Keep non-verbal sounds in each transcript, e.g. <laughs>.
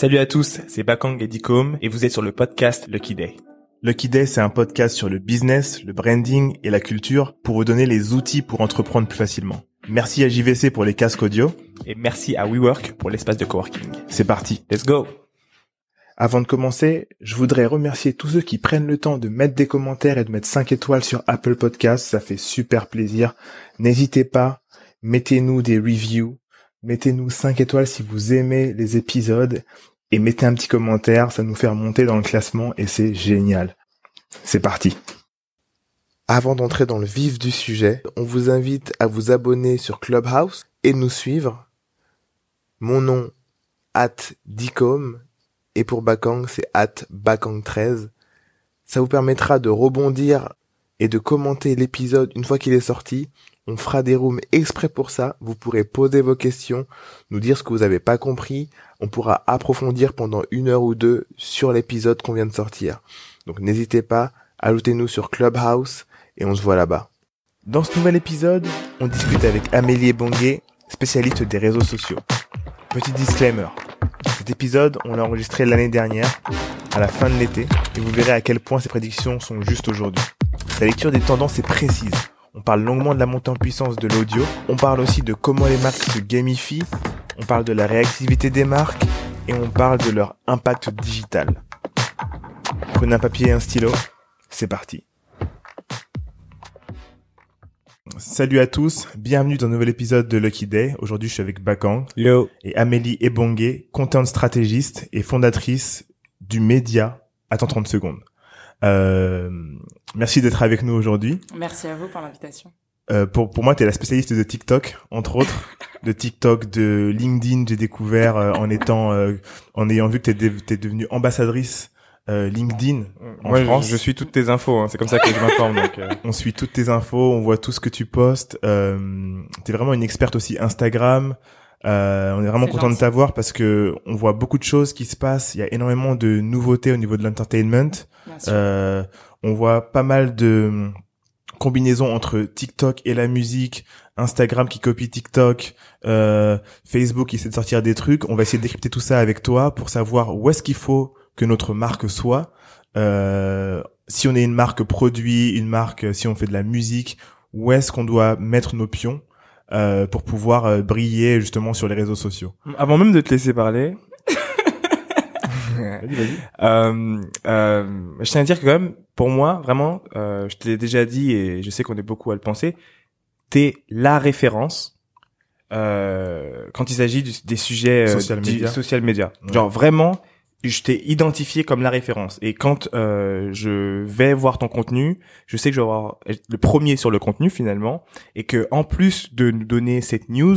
Salut à tous, c'est Bakang et Dicom et vous êtes sur le podcast Lucky Day. Lucky Day, c'est un podcast sur le business, le branding et la culture pour vous donner les outils pour entreprendre plus facilement. Merci à JVC pour les casques audio. Et merci à WeWork pour l'espace de coworking. C'est parti, let's go Avant de commencer, je voudrais remercier tous ceux qui prennent le temps de mettre des commentaires et de mettre 5 étoiles sur Apple Podcasts, ça fait super plaisir. N'hésitez pas, mettez-nous des reviews, mettez-nous 5 étoiles si vous aimez les épisodes et mettez un petit commentaire, ça nous fait remonter dans le classement et c'est génial. C'est parti. Avant d'entrer dans le vif du sujet, on vous invite à vous abonner sur Clubhouse et nous suivre. Mon nom, at Dicom, et pour Bakang, c'est at Bakang13. Ça vous permettra de rebondir et de commenter l'épisode une fois qu'il est sorti. On fera des rooms exprès pour ça. Vous pourrez poser vos questions, nous dire ce que vous n'avez pas compris. On pourra approfondir pendant une heure ou deux sur l'épisode qu'on vient de sortir. Donc n'hésitez pas, ajoutez-nous sur Clubhouse et on se voit là-bas. Dans ce nouvel épisode, on discute avec Amélie Bonguet, spécialiste des réseaux sociaux. Petit disclaimer. Cet épisode, on l'a enregistré l'année dernière, à la fin de l'été, et vous verrez à quel point ces prédictions sont justes aujourd'hui. La lecture des tendances est précise. On parle longuement de la montée en puissance de l'audio. On parle aussi de comment les marques se gamifient. On parle de la réactivité des marques. Et on parle de leur impact digital. Prenez un papier et un stylo. C'est parti. Salut à tous, bienvenue dans un nouvel épisode de Lucky Day. Aujourd'hui, je suis avec Bakang Yo. et Amélie Ebongue, content stratégiste et fondatrice du média Attends 30 secondes. Euh, merci d'être avec nous aujourd'hui. Merci à vous pour l'invitation. Euh, pour pour moi, tu es la spécialiste de TikTok, entre autres, <laughs> de TikTok, de LinkedIn. J'ai découvert euh, en étant, euh, en ayant vu que t'es es devenue ambassadrice euh, LinkedIn en France. je, suis toutes tes infos. hein. C'est comme ça que je m'informe. donc, euh. <laughs> On suit toutes tes infos, on voit tout ce que tu postes. Euh, T'es vraiment une experte aussi Instagram. Euh, on est vraiment C'est content de t'avoir parce que on voit beaucoup de choses qui se passent. Il y a énormément de nouveautés au niveau de l'entertainment. Euh, on voit pas mal de hum, combinaisons entre TikTok et la musique, Instagram qui copie TikTok, euh, Facebook qui essaie de sortir des trucs. On va essayer de décrypter tout ça avec toi pour savoir où est-ce qu'il faut que notre marque soit. Euh, si on est une marque produit, une marque, si on fait de la musique, où est-ce qu'on doit mettre nos pions euh, pour pouvoir euh, briller justement sur les réseaux sociaux? Avant même de te laisser parler, Vas-y, vas-y. euh, euh, je tiens à dire que quand même, pour moi, vraiment, euh, je te l'ai déjà dit et je sais qu'on est beaucoup à le penser, t'es la référence euh, quand il s'agit du- des sujets euh, Social du- media. social media. Ouais. Genre vraiment, je t'ai identifié comme la référence. Et quand euh, je vais voir ton contenu, je sais que je vais avoir le premier sur le contenu finalement, et que en plus de nous donner cette news,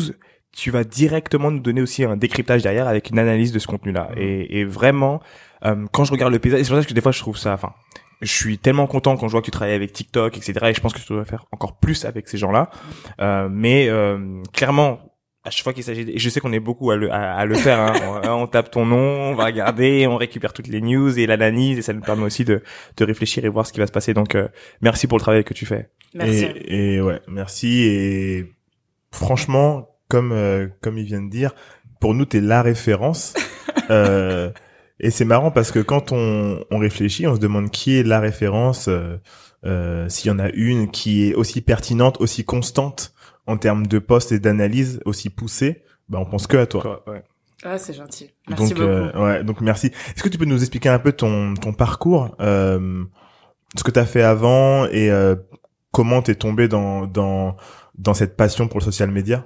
tu vas directement nous donner aussi un décryptage derrière avec une analyse de ce contenu-là. Mhm. Et, et vraiment, euh, quand je regarde le paysage, et c'est pour ça que des fois je trouve ça, enfin, je suis tellement content quand je vois que tu travailles avec TikTok, etc. Et je pense que tu dois faire encore plus avec ces gens-là. Euh, mais euh, clairement, à chaque fois qu'il s'agit, de- et je sais qu'on est beaucoup à le, à, à le faire. Hein, <laughs> on, on tape ton nom, on va regarder, on récupère toutes les news et l'analyse, et ça nous permet aussi de, de réfléchir et voir ce qui va se passer. Donc, euh, merci pour le travail que tu fais. Merci. et ouais, merci. Et franchement, comme euh, comme il vient de dire, pour nous, t'es la référence. <laughs> euh, et c'est marrant parce que quand on, on réfléchit, on se demande qui est la référence, euh, euh, s'il y en a une qui est aussi pertinente, aussi constante en termes de poste et d'analyse, aussi poussée. Ben, on pense que à toi. Ouais. Ah, c'est gentil. Merci donc, beaucoup. euh, ouais, donc merci. Est-ce que tu peux nous expliquer un peu ton ton parcours, euh, ce que tu as fait avant et euh, comment t'es tombé dans dans dans cette passion pour le social media?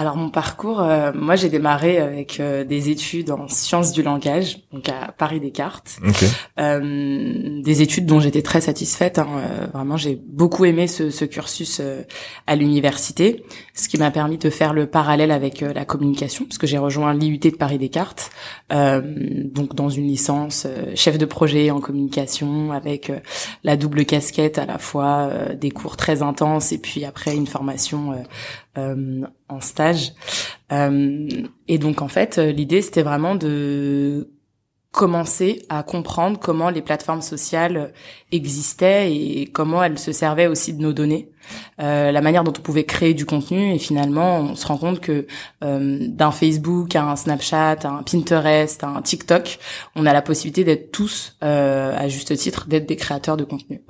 Alors mon parcours, euh, moi j'ai démarré avec euh, des études en sciences du langage, donc à Paris Descartes. Ok. Euh, des études dont j'étais très satisfaite. hein. Euh, vraiment, j'ai beaucoup aimé ce, ce cursus euh, à l'université, ce qui m'a permis de faire le parallèle avec euh, la communication, parce que j'ai rejoint l'IUT de Paris Descartes, euh, donc dans une licence euh, chef de projet en communication, avec euh, la double casquette à la fois euh, des cours très intenses et puis après une formation euh, euh, en stage. Euh, et donc en fait, euh, l'idée c'était vraiment de commencer à comprendre comment les plateformes sociales existaient et comment elles se servaient aussi de nos données euh, la manière dont on pouvait créer du contenu et finalement on se rend compte que euh, d'un Facebook à un Snapchat, à un Pinterest, à un TikTok, on a la possibilité d'être tous euh, à juste titre d'être des créateurs de contenu.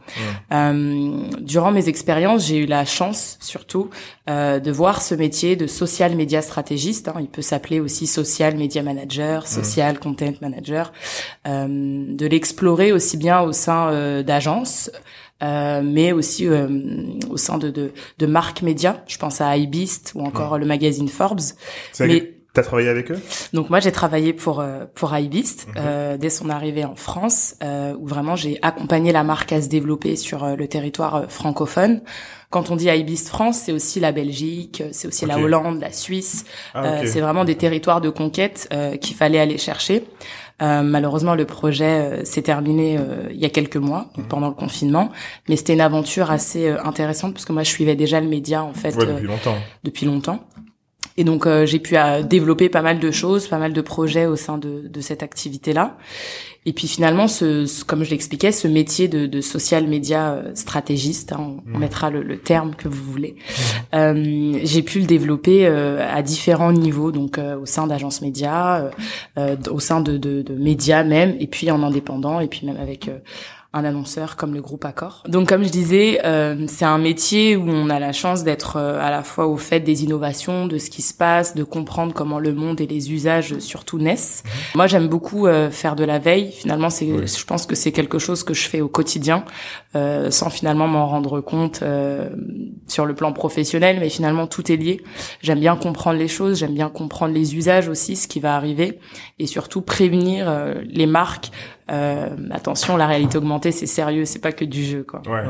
Euh, durant mes expériences, j'ai eu la chance surtout euh, de voir ce métier de social media stratégiste. Hein, il peut s'appeler aussi social media manager, social content manager, euh, de l'explorer aussi bien au sein d'agences euh, mais aussi euh, au sein de, de, de marques médias. Je pense à iBeast ou encore le magazine Forbes. Mais T'as travaillé avec eux? Donc moi j'ai travaillé pour euh, pour iBeast euh, dès son arrivée en France, euh, où vraiment j'ai accompagné la marque à se développer sur euh, le territoire francophone. Quand on dit iBeast France, c'est aussi la Belgique, c'est aussi la. Hollande, la Suisse. Ah, Euh, ok. c'est vraiment des territoires de conquête euh, qu'il fallait aller chercher. Euh, malheureusement, le projet euh, s'est terminé euh, il y a quelques mois, donc pendant le confinement. Mais c'était une aventure assez euh, intéressante parce que moi, je suivais déjà le média en fait Ouais, depuis longtemps. depuis longtemps. Et donc euh, j'ai pu euh, développer pas mal de choses, pas mal de projets au sein de, de cette activité-là. Et puis finalement, ce, ce- comme je l'expliquais, ce métier de, de social media euh, stratégiste, hein, on, on mettra le, le terme que vous voulez, euh, j'ai pu le développer euh, à différents niveaux, donc euh, au sein d'agences médias, au sein de, de, de médias même, et puis en indépendant, et puis même avec euh, un annonceur comme le groupe Accor. Donc comme je disais, euh, c'est un métier où on a la chance d'être euh, à la fois au fait des innovations, de ce qui se passe, de comprendre comment le monde et les usages surtout naissent. Moi j'aime beaucoup euh, faire de la veille. Finalement c'est, Oui. je pense que c'est quelque chose que je fais au quotidien, euh, sans finalement m'en rendre compte euh, sur le plan professionnel, mais finalement tout est lié. J'aime bien comprendre les choses, j'aime bien comprendre les usages aussi, ce qui va arriver, et surtout prévenir les marques. Euh, attention, la réalité augmentée, c'est sérieux, c'est pas que du jeu, quoi. Ouais.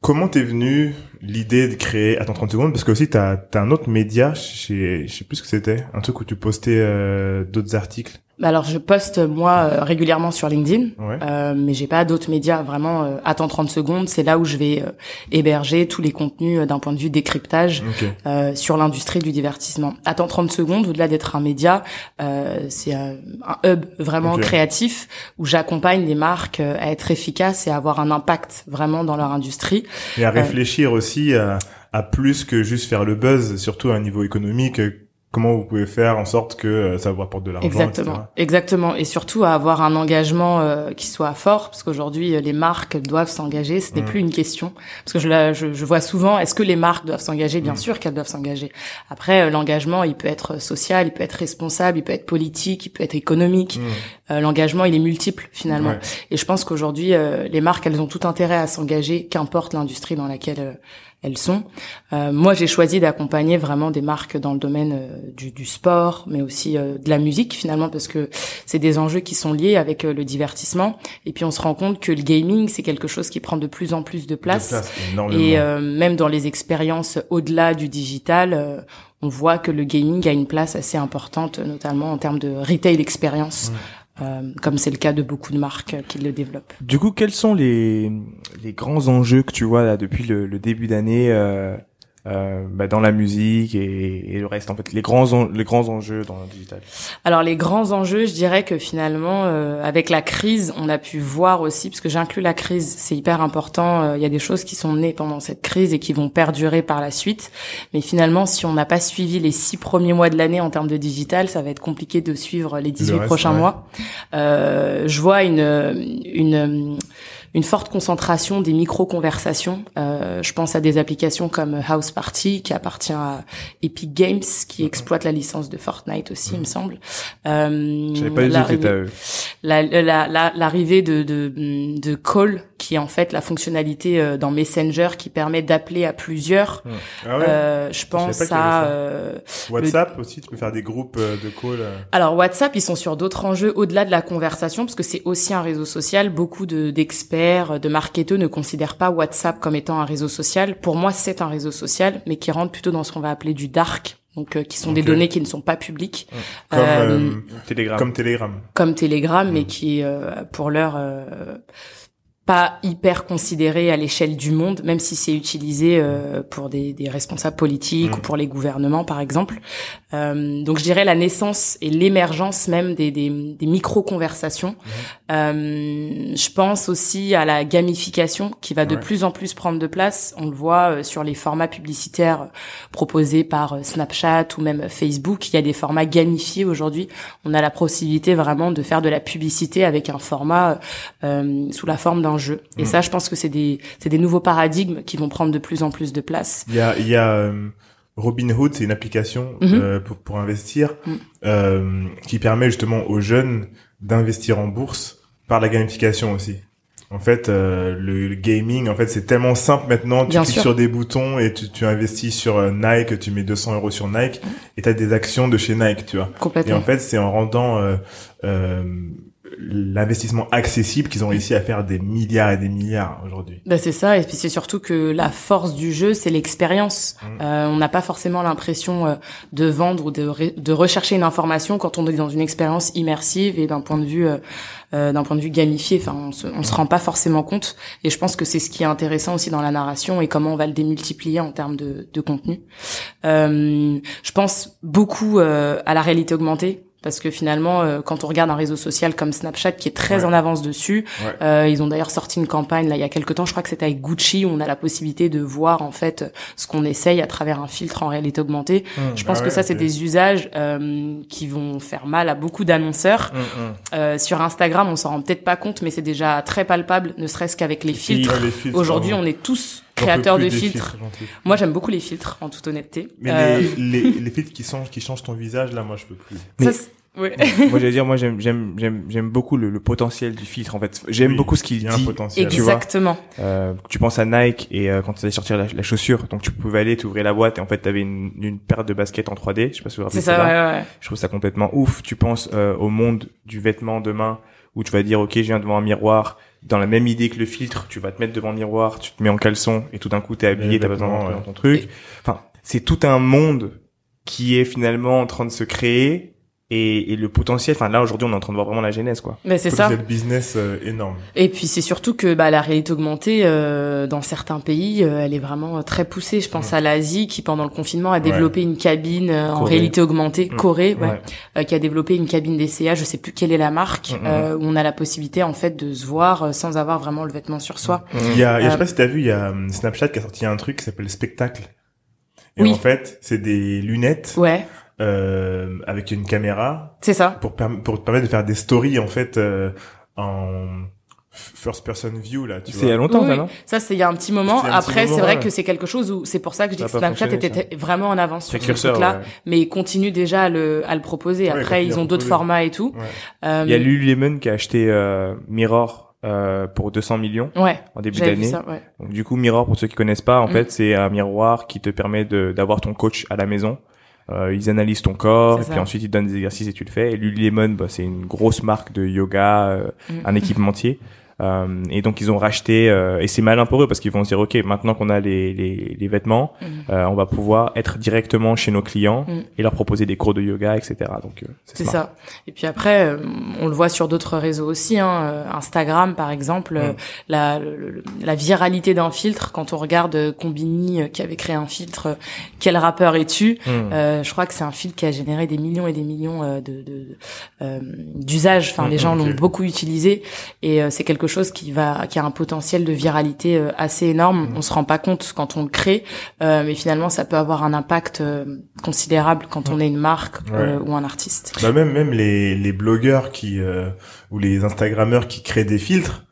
Comment t'es venu l'idée de créer Attends 30 secondes parce que aussi t'as t'as un autre média, je sais plus ce que c'était, un truc où tu postais euh, d'autres articles. Bah Alors, je poste moi euh, régulièrement sur LinkedIn, Ouais. euh, mais j'ai pas d'autres médias vraiment. Euh, attends 30 secondes, c'est là où je vais euh, héberger tous les contenus d'un point de vue décryptage. Ok. euh, sur l'industrie du divertissement. Attends 30 secondes, au-delà d'être un média, euh, c'est un hub vraiment créatif où j'accompagne les marques à être efficaces et à avoir un impact vraiment dans leur industrie. Et à réfléchir aussi à, plus que juste faire le buzz, surtout à un niveau économique. Comment vous pouvez faire en sorte que euh, ça vous rapporte de l'argent, Exactement, etc. exactement, et surtout à avoir un engagement euh, qui soit fort, parce qu'aujourd'hui euh, les marques doivent s'engager. Ce n'est Mm. plus une question, parce que je, la- je, je vois souvent, est-ce que les marques doivent s'engager? Bien Mm. sûr qu'elles doivent s'engager. Après, euh, l'engagement, il peut être social, il peut être responsable, il peut être politique, il peut être économique. Mm. Euh, l'engagement, il est multiple finalement. Ouais. Et je pense qu'aujourd'hui, euh, les marques, elles ont tout intérêt à s'engager, qu'importe l'industrie dans laquelle euh, elles sont. Euh, moi, j'ai choisi d'accompagner vraiment des marques dans le domaine euh, du, du sport, mais aussi euh, de la musique finalement, parce que c'est des enjeux qui sont liés avec euh, le divertissement. Et puis, on se rend compte que le gaming, c'est quelque chose qui prend de plus en plus de place. De place. Et euh, même dans les expériences au-delà du digital, on voit que le gaming a une place assez importante, notamment en termes de retail expérience, euh, comme c'est le cas de beaucoup de marques qui le développent. Du coup, quels sont les, les grands enjeux que tu vois là depuis le, le début d'année euh, euh, bah, dans la musique et, et le reste en fait les grands en- les grands enjeux dans le digital. Alors les grands enjeux, je dirais que finalement, euh, avec la crise, on a pu voir aussi, parce que j'inclus la crise, c'est hyper important. euh, Il y a des choses qui sont nées pendant cette crise et qui vont perdurer par la suite. Mais finalement, si on n'a pas suivi les six premiers mois de l'année en termes de digital, ça va être compliqué de suivre les 18 reste, prochains ouais. mois. Euh, je vois une une une forte concentration des micro-conversations. Euh, je pense à des applications comme House Party, qui appartient à Epic Games, qui exploite la licence de Fortnite aussi, il me semble. Euh, J'avais pas l'arrivée- c'était à eux. la- la- la- l'arrivée de, de, de Call, qui est en fait la fonctionnalité euh, dans Messenger qui permet d'appeler à plusieurs. Ah ouais. Euh, je pense avait à... euh, WhatsApp aussi, tu peux faire des groupes euh, de call. euh. alors WhatsApp, ils sont sur d'autres enjeux au-delà de la conversation, parce que c'est aussi un réseau social. Beaucoup de d'experts, de marketeurs ne considèrent pas WhatsApp comme étant un réseau social. Pour moi, c'est un réseau social, mais qui rentre plutôt dans ce qu'on va appeler du dark, donc euh, qui sont des données qui ne sont pas publiques, Comme, Euh, euh, Telegram. comme Telegram. comme Telegram, mais qui euh, pour l'heure euh, pas hyper considéré à l'échelle du monde, même si c'est utilisé euh, pour des, des, responsables politiques ou Mm. pour les gouvernements, par exemple. Euh, donc je dirais la naissance et l'émergence même des, des, des micro-conversations. Euh, je pense aussi à la gamification qui va de Ouais. plus en plus prendre de place. On le voit euh, sur les formats publicitaires proposés par euh, Snapchat ou même Facebook. Il y a des formats gamifiés aujourd'hui. On a la possibilité vraiment de faire de la publicité avec un format euh, sous la forme d'un jeu. Et Mm. ça, je pense que c'est des, c'est des nouveaux paradigmes qui vont prendre de plus en plus de place. Il y a, il y a euh, Robinhood, c'est une application Mhm. euh, pour, pour investir Mhm. euh, qui permet justement aux jeunes d'investir en bourse par la gamification aussi. En fait, euh, le, le gaming, en fait, c'est tellement simple maintenant. Tu Bien cliques sûr. sur des boutons et tu, tu investis sur euh, Nike, tu mets 200 euros sur Nike et t'as des actions de chez Nike, tu vois. Et Complètement. en fait, c'est en rendant euh, euh, l'investissement accessible qu'ils ont réussi à faire des milliards et des milliards aujourd'hui. Ben c'est ça, et puis c'est surtout que la force du jeu, c'est l'expérience. Mm. Euh, on n'a pas forcément l'impression euh, de vendre ou de, re- de rechercher une information quand on est dans une expérience immersive et d'un point de vue euh, euh, d'un point de vue gamifié. Enfin, on se, on se rend pas forcément compte. Et je pense que c'est ce qui est intéressant aussi dans la narration et comment on va le démultiplier en termes de, de contenu. Euh, je pense beaucoup euh, à la réalité augmentée. Parce que finalement, euh, quand on regarde un réseau social comme Snapchat qui est très Ouais. en avance dessus, Ouais. euh, ils ont d'ailleurs sorti une campagne là il y a quelques temps, je crois que c'était avec Gucci, où on a la possibilité de voir en fait ce qu'on essaye à travers un filtre en réalité augmentée. Je pense Ah que ouais, ça c'est des usages euh, qui vont faire mal à beaucoup d'annonceurs. Euh, sur Instagram, on s'en rend peut-être pas compte, mais c'est déjà très palpable, ne serait-ce qu'avec les filtres. Les filtres, Aujourd'hui, on est tous Plus de filtres. Moi, j'aime beaucoup les filtres, en toute honnêteté. Mais Euh, les, les, <laughs> les filtres qui changent, qui changent ton visage, là, moi, je peux plus. Mais- ça, ouais. moi j'allais dire moi j'aime j'aime j'aime j'aime beaucoup le, le potentiel du filtre en fait j'aime Oui, beaucoup ce qu'il Il y a un dit potentiel. tu vois. Exactement. Euh, tu penses à Nike et euh, quand tu allais sortir la, la chaussure donc tu pouvais aller t'ouvrir la boîte et en fait t'avais une, une paire de baskets en 3D je sais pas si vous vous rappelez C'est ça, celle-là. ouais, ouais. je trouve ça complètement ouf tu penses euh, au monde du vêtement demain où tu vas dire ok je viens devant un miroir dans la même idée que le filtre tu vas te mettre devant le miroir tu te mets en caleçon et tout d'un coup t'es habillé t'as besoin dans ton truc. Enfin c'est tout un monde qui est finalement en train de se créer et, et le potentiel enfin là aujourd'hui on est en train de voir vraiment la genèse quoi Mais c'est ça. Le business euh, énorme. Et puis c'est surtout que bah, la réalité augmentée euh, dans certains pays, euh, elle est vraiment euh, très poussée. Je pense à l'Asie qui pendant le confinement a développé une cabine euh, en réalité augmentée, Mm. Corée, ouais, Ouais. euh, qui a développé une cabine d'ECA, je sais plus quelle est la marque, Mm, mm. euh, où on a la possibilité en fait de se voir euh, sans avoir vraiment le vêtement sur soi. Il y a, il y a- je sais pas si t'as vu, il y a Snapchat qui a sorti un truc qui s'appelle Spectacle. Et Oui. en fait, c'est des lunettes Ouais, euh, avec une caméra c'est ça. pour, pour te permettre de faire des stories en fait euh, en first person view là. Tu c'est il y a longtemps Oui, ça oui. non Ça, c'est il y a un petit moment. Un Après, c'est vrai ouais. que c'est quelque chose où c'est pour ça que je dis que Snapchat était vraiment en avance sur ce truc-là, ouais. mais ils continuent déjà à le, à le proposer. Ouais, Après, ils ont d'autres formats et tout. Ouais. Euh, Il y a Lululemon qui a acheté euh, Mirror euh, pour 200 millions Ouais, en début d'année. ça, ouais. Donc du coup, Mirror, pour ceux qui connaissent pas, en Mm. fait, c'est un miroir qui te permet de d'avoir ton coach à la maison. Euh, ils analysent ton corps et puis ensuite ils te donnent des exercices et tu le fais. Et Lululemon, bah, c'est une grosse marque de yoga, euh, Mm. un équipementier. <laughs> Euh, et donc ils ont racheté euh, et c'est malin pour eux parce qu'ils vont se dire ok maintenant qu'on a les, les, les vêtements Mm. euh, on va pouvoir être directement chez nos clients Mm. et leur proposer des cours de yoga etc donc euh, C'est ça. Et puis après, euh, on le voit sur d'autres réseaux aussi. Hein, Instagram, par exemple, Mm. la, le- la viralité d'un filtre. Quand on regarde Combini, qui avait créé un filtre, quel rappeur es-tu Je crois que c'est un filtre qui a généré des millions et des millions de de- euh, d'usages. Enfin, les gens l'ont beaucoup utilisé et c'est quelque chose qui va, qui a un potentiel de viralité euh, assez énorme. Mm. On se rend pas compte quand on le crée, euh, mais finalement, ça peut avoir un impact euh, considérable quand on est une marque euh, Ouais. ou un artiste. Bah même même les les blogueurs qui euh, ou les instagrammeurs qui créent des filtres,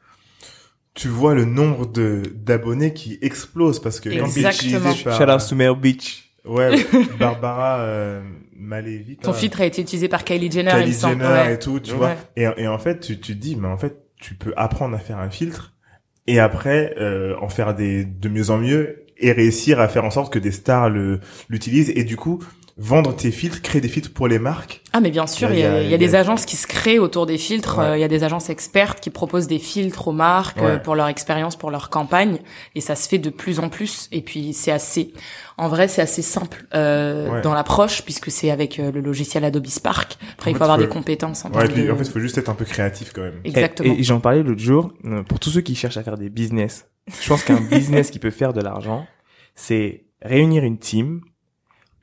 tu vois le nombre de d'abonnés qui explose parce que quand Exactement. utilisé par shout out to Beach ouais <laughs> Barbara euh, Ton filtre a été utilisé par Kylie Jenner, il me Kylie semble. Jenner Ouais. et tout, tu Ouais. vois. Et, et en fait, tu, tu te dis, mais en fait, tu peux apprendre à faire un filtre et après euh, en faire des de mieux en mieux et réussir à faire en sorte que des stars l'utilisent. Et du coup vendre tes filtres, créer des filtres pour les marques. Ah mais bien sûr, il y a, il y a des agences qui se créent autour des filtres. Ouais. euh, Il y a des agences expertes qui proposent des filtres aux marques euh, pour leur expérience, pour leur campagne, et ça se fait de plus en plus. Et puis c'est assez, en vrai, c'est assez simple euh, Ouais. dans l'approche puisque c'est avec euh, le logiciel Adobe Spark. Après, En il faut avoir faut- des compétences en Ouais, et termes puis de... en fait, il faut juste être un peu créatif quand même. Exactement. Et, et j'en parlais l'autre jour, pour tous ceux qui cherchent à faire des business, je pense qu'un <laughs> business qui peut faire de l'argent, c'est réunir une team,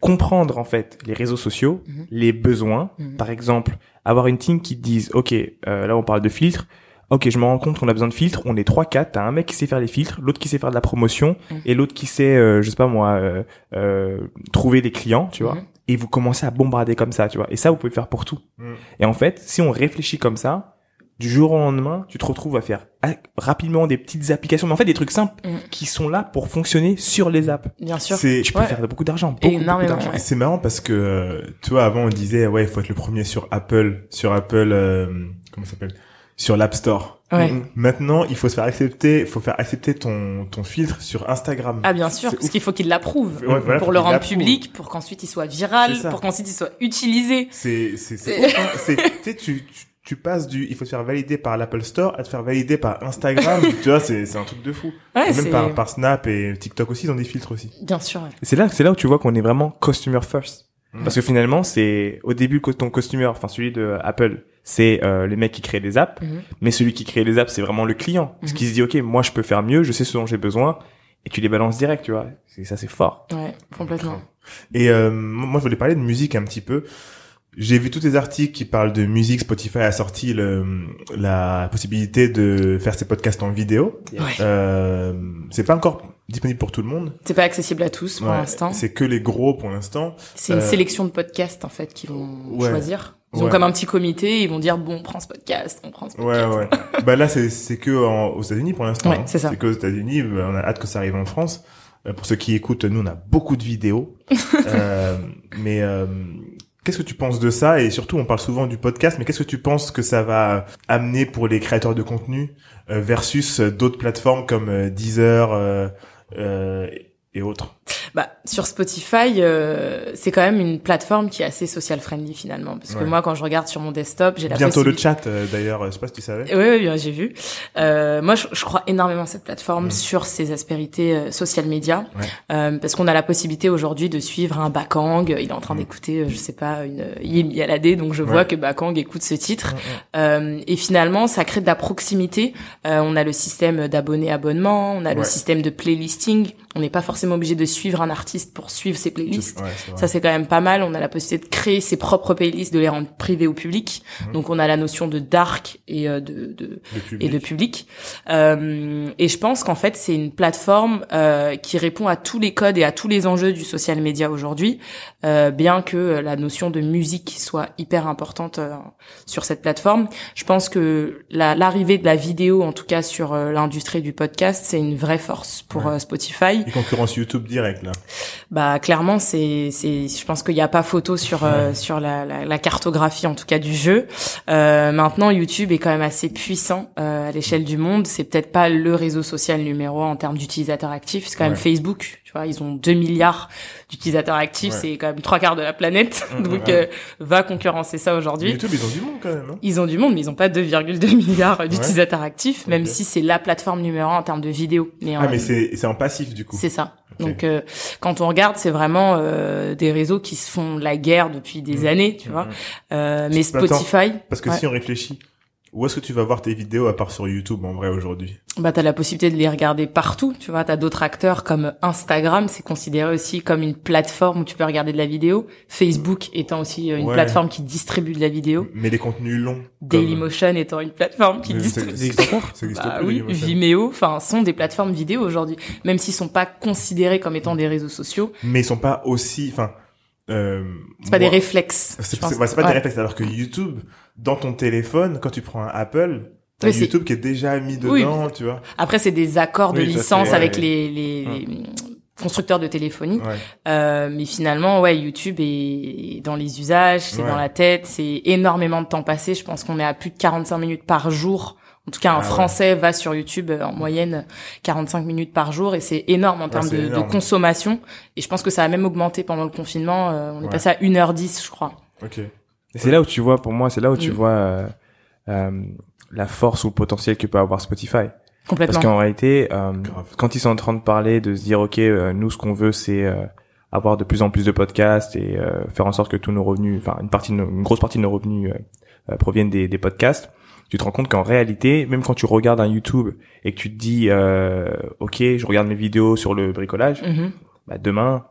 comprendre en fait les réseaux sociaux, Mhm. les besoins. Mhm. Par exemple, avoir une team qui te dise, ok, euh, là on parle de filtres, ok, je me rends compte qu'on a besoin de filtres, on est trois, quatre, t'as un mec qui sait faire les filtres, l'autre qui sait faire de la promotion, Mhm. et l'autre qui sait, euh, je sais pas moi, euh, euh, trouver des clients, tu vois. Et vous commencez à bombarder comme ça, tu vois. Et ça, vous pouvez le faire pour tout. Et en fait, si on réfléchit comme ça, du jour au lendemain, tu te retrouves à faire rapidement des petites applications, mais en fait des trucs simples Mm. qui sont là pour fonctionner sur les apps. Bien sûr. C'est Tu peux Ouais. faire beaucoup d'argent, beaucoup, beaucoup Énormément, d'argent. ouais. c'est marrant parce que euh, tu vois avant on disait ouais il faut être le premier sur Apple, sur Apple euh, comment ça s'appelle? Sur l'App Store. Ouais. Mm. Maintenant, il faut se faire accepter, faut faire accepter ton ton filtre sur Instagram. Ah bien sûr, C'est parce ouf. qu'il faut qu'il l'approuve Ouais, voilà, pour le rendre public, pour qu'ensuite il soit viral, pour qu'ensuite il soit utilisé. C'est c'est c'est C'est- ouf, c'est tu tu, tu passes du il faut te faire valider par l'Apple Store à te faire valider par Instagram, <laughs> tu vois, c'est c'est un truc de fou. Ouais, Et même par par Snap et TikTok aussi, ils ont des filtres aussi. bien sûr. ouais. C'est là, c'est là où tu vois qu'on est vraiment customer first. Mm. Parce que finalement, c'est au début ton customer, enfin celui de Apple, c'est euh, les mecs qui créent des apps, Mhm. mais celui qui crée les apps, c'est vraiment le client, parce Mhm. qu'il se dit ok, moi je peux faire mieux, je sais ce dont j'ai besoin, et tu les balances direct, tu vois. C'est ça, c'est fort. Ouais, complètement. Et euh, moi, je voulais parler de musique un petit peu. J'ai vu tous les articles qui parlent de musique. Spotify a sorti le, la possibilité de faire ses podcasts en vidéo. Ouais. Euh, c'est pas encore disponible pour tout le monde. C'est pas accessible à tous pour Ouais, l'instant. C'est que les gros pour l'instant. C'est une euh, sélection de podcasts en fait qu'ils vont Ouais. choisir. Ils ont Ouais. comme un petit comité, ils vont dire bon, on prend ce podcast, on prend ce Ouais, podcast. ouais. <laughs> bah là, c'est c'est que en- aux États-Unis pour l'instant. Ouais, hein. c'est ça. C'est que aux États-Unis. bah, On a hâte que ça arrive en France. Euh, Pour ceux qui écoutent, nous, on a beaucoup de vidéos. <laughs> euh, mais euh, qu'est-ce que tu penses de ça? Et surtout, on parle souvent du podcast, mais qu'est-ce que tu penses que ça va amener pour les créateurs de contenu euh, versus euh, d'autres plateformes comme euh, Deezer euh, euh, et autres? Bah sur Spotify, euh, c'est quand même une plateforme qui est assez social friendly finalement, parce que Ouais. moi quand je regarde sur mon desktop, j'ai la Bientôt le chat, euh, d'ailleurs. euh, Je sais pas si tu savais. Oui, oui, bien, j'ai vu. Euh, moi, je, je crois énormément à cette plateforme Mm. sur ses aspérités euh, social media, Ouais. euh, parce qu'on a la possibilité aujourd'hui de suivre un Bakang. Il est en train Mm. d'écouter, je sais pas, une Yalade, donc je Ouais. vois que Bakang écoute ce titre. Mm, Euh, et finalement, ça crée de la proximité. Euh, on a le système d'abonné-abonnement, on a le système de playlisting. On n'est pas forcément obligé de suivre un artiste pour suivre ses playlists. Ouais. Ça c'est quand même pas mal. On a la possibilité de créer ses propres playlists, de les rendre privées au public. Mhm. Donc on a la notion de dark et euh, de, de et de public. Euh, et je pense qu'en fait, c'est une plateforme euh, qui répond à tous les codes et à tous les enjeux du social media aujourd'hui, euh, bien que la notion de musique soit hyper importante euh, sur cette plateforme. Je pense que la- l'arrivée de la vidéo, en tout cas sur euh, l'industrie du podcast, c'est une vraie force pour Ouais. Spotify. Concurrence YouTube direct là. Bah clairement c'est c'est je pense qu'il n'y a pas photo sur euh, sur la, la, la cartographie en tout cas du jeu. Euh, maintenant YouTube est quand même assez puissant euh, à l'échelle du monde. C'est peut-être pas le réseau social numéro un en termes d'utilisateurs actifs. C'est quand même. Facebook. Vois ils ont 2 milliards d'utilisateurs actifs. Ouais. C'est quand même trois quarts de la planète. Mhm. Donc Ouais. euh, va concurrencer ça aujourd'hui. YouTube, ils ont du monde quand même. Hein Ils ont du monde, mais ils ont pas 2,2 milliards d'utilisateurs actifs, même si c'est la plateforme numéro un en termes de vidéo. Mais, ah, euh, mais c'est c'est en passif du coup. c'est ça. Donc euh, quand on regarde, c'est vraiment euh, des réseaux qui se font la guerre depuis des Mhm. années, tu vois. Euh, mais Spotify, Parce que si on réfléchit, où est-ce que tu vas voir tes vidéos à part sur YouTube en vrai aujourd'hui? Bah t'as la possibilité de les regarder partout, tu vois. T'as d'autres acteurs comme Instagram, c'est considéré aussi comme une plateforme où tu peux regarder de la vidéo. Facebook étant aussi euh, une Ouais. plateforme qui distribue de la vidéo. Mais les contenus longs. Dailymotion étant une plateforme qui Mais distribue. Ça existe encore? Ça <laughs> existe Bah plus, oui. Vimeo, enfin, sont des plateformes vidéo aujourd'hui, même s'ils sont pas considérés comme étant des réseaux sociaux. Mais ils sont pas aussi, enfin. Euh, C'est pas des réflexes. C'est ouais, pas Ouais. des réflexes. Alors que YouTube, dans ton téléphone, quand tu prends un Apple, t'as Oui, YouTube qui est déjà mis Oui. dedans, tu vois. Après, c'est des accords de Oui, licence avec ouais. les, les, les constructeurs de téléphonie. Ouais. Euh, mais finalement, ouais, YouTube est dans les usages, c'est dans la tête, c'est énormément de temps passé. Je pense qu'on est à plus de 45 minutes par jour en tout cas un Ah ouais. Français va sur YouTube euh, en moyenne 45 minutes par jour et c'est énorme en termes de, consommation. Et je pense que ça a même augmenté pendant le confinement. euh, on est Ouais. passé à 1h10, je crois. Ok. C'est là où tu vois, pour moi, c'est là où tu Mm. vois euh, euh, la force ou le potentiel que peut avoir Spotify. Complètement. Parce qu'en réalité, euh, quand ils sont en train de parler, de se dire, ok, euh, nous, ce qu'on veut, c'est euh, avoir de plus en plus de podcasts et euh, faire en sorte que tous nos revenus, enfin une partie, de nos- une grosse partie de nos revenus euh, euh, proviennent des, des podcasts. Tu te rends compte qu'en réalité, même quand tu regardes un YouTube et que tu te dis, euh, ok, je regarde mes vidéos sur le bricolage, Mhm. bah demain,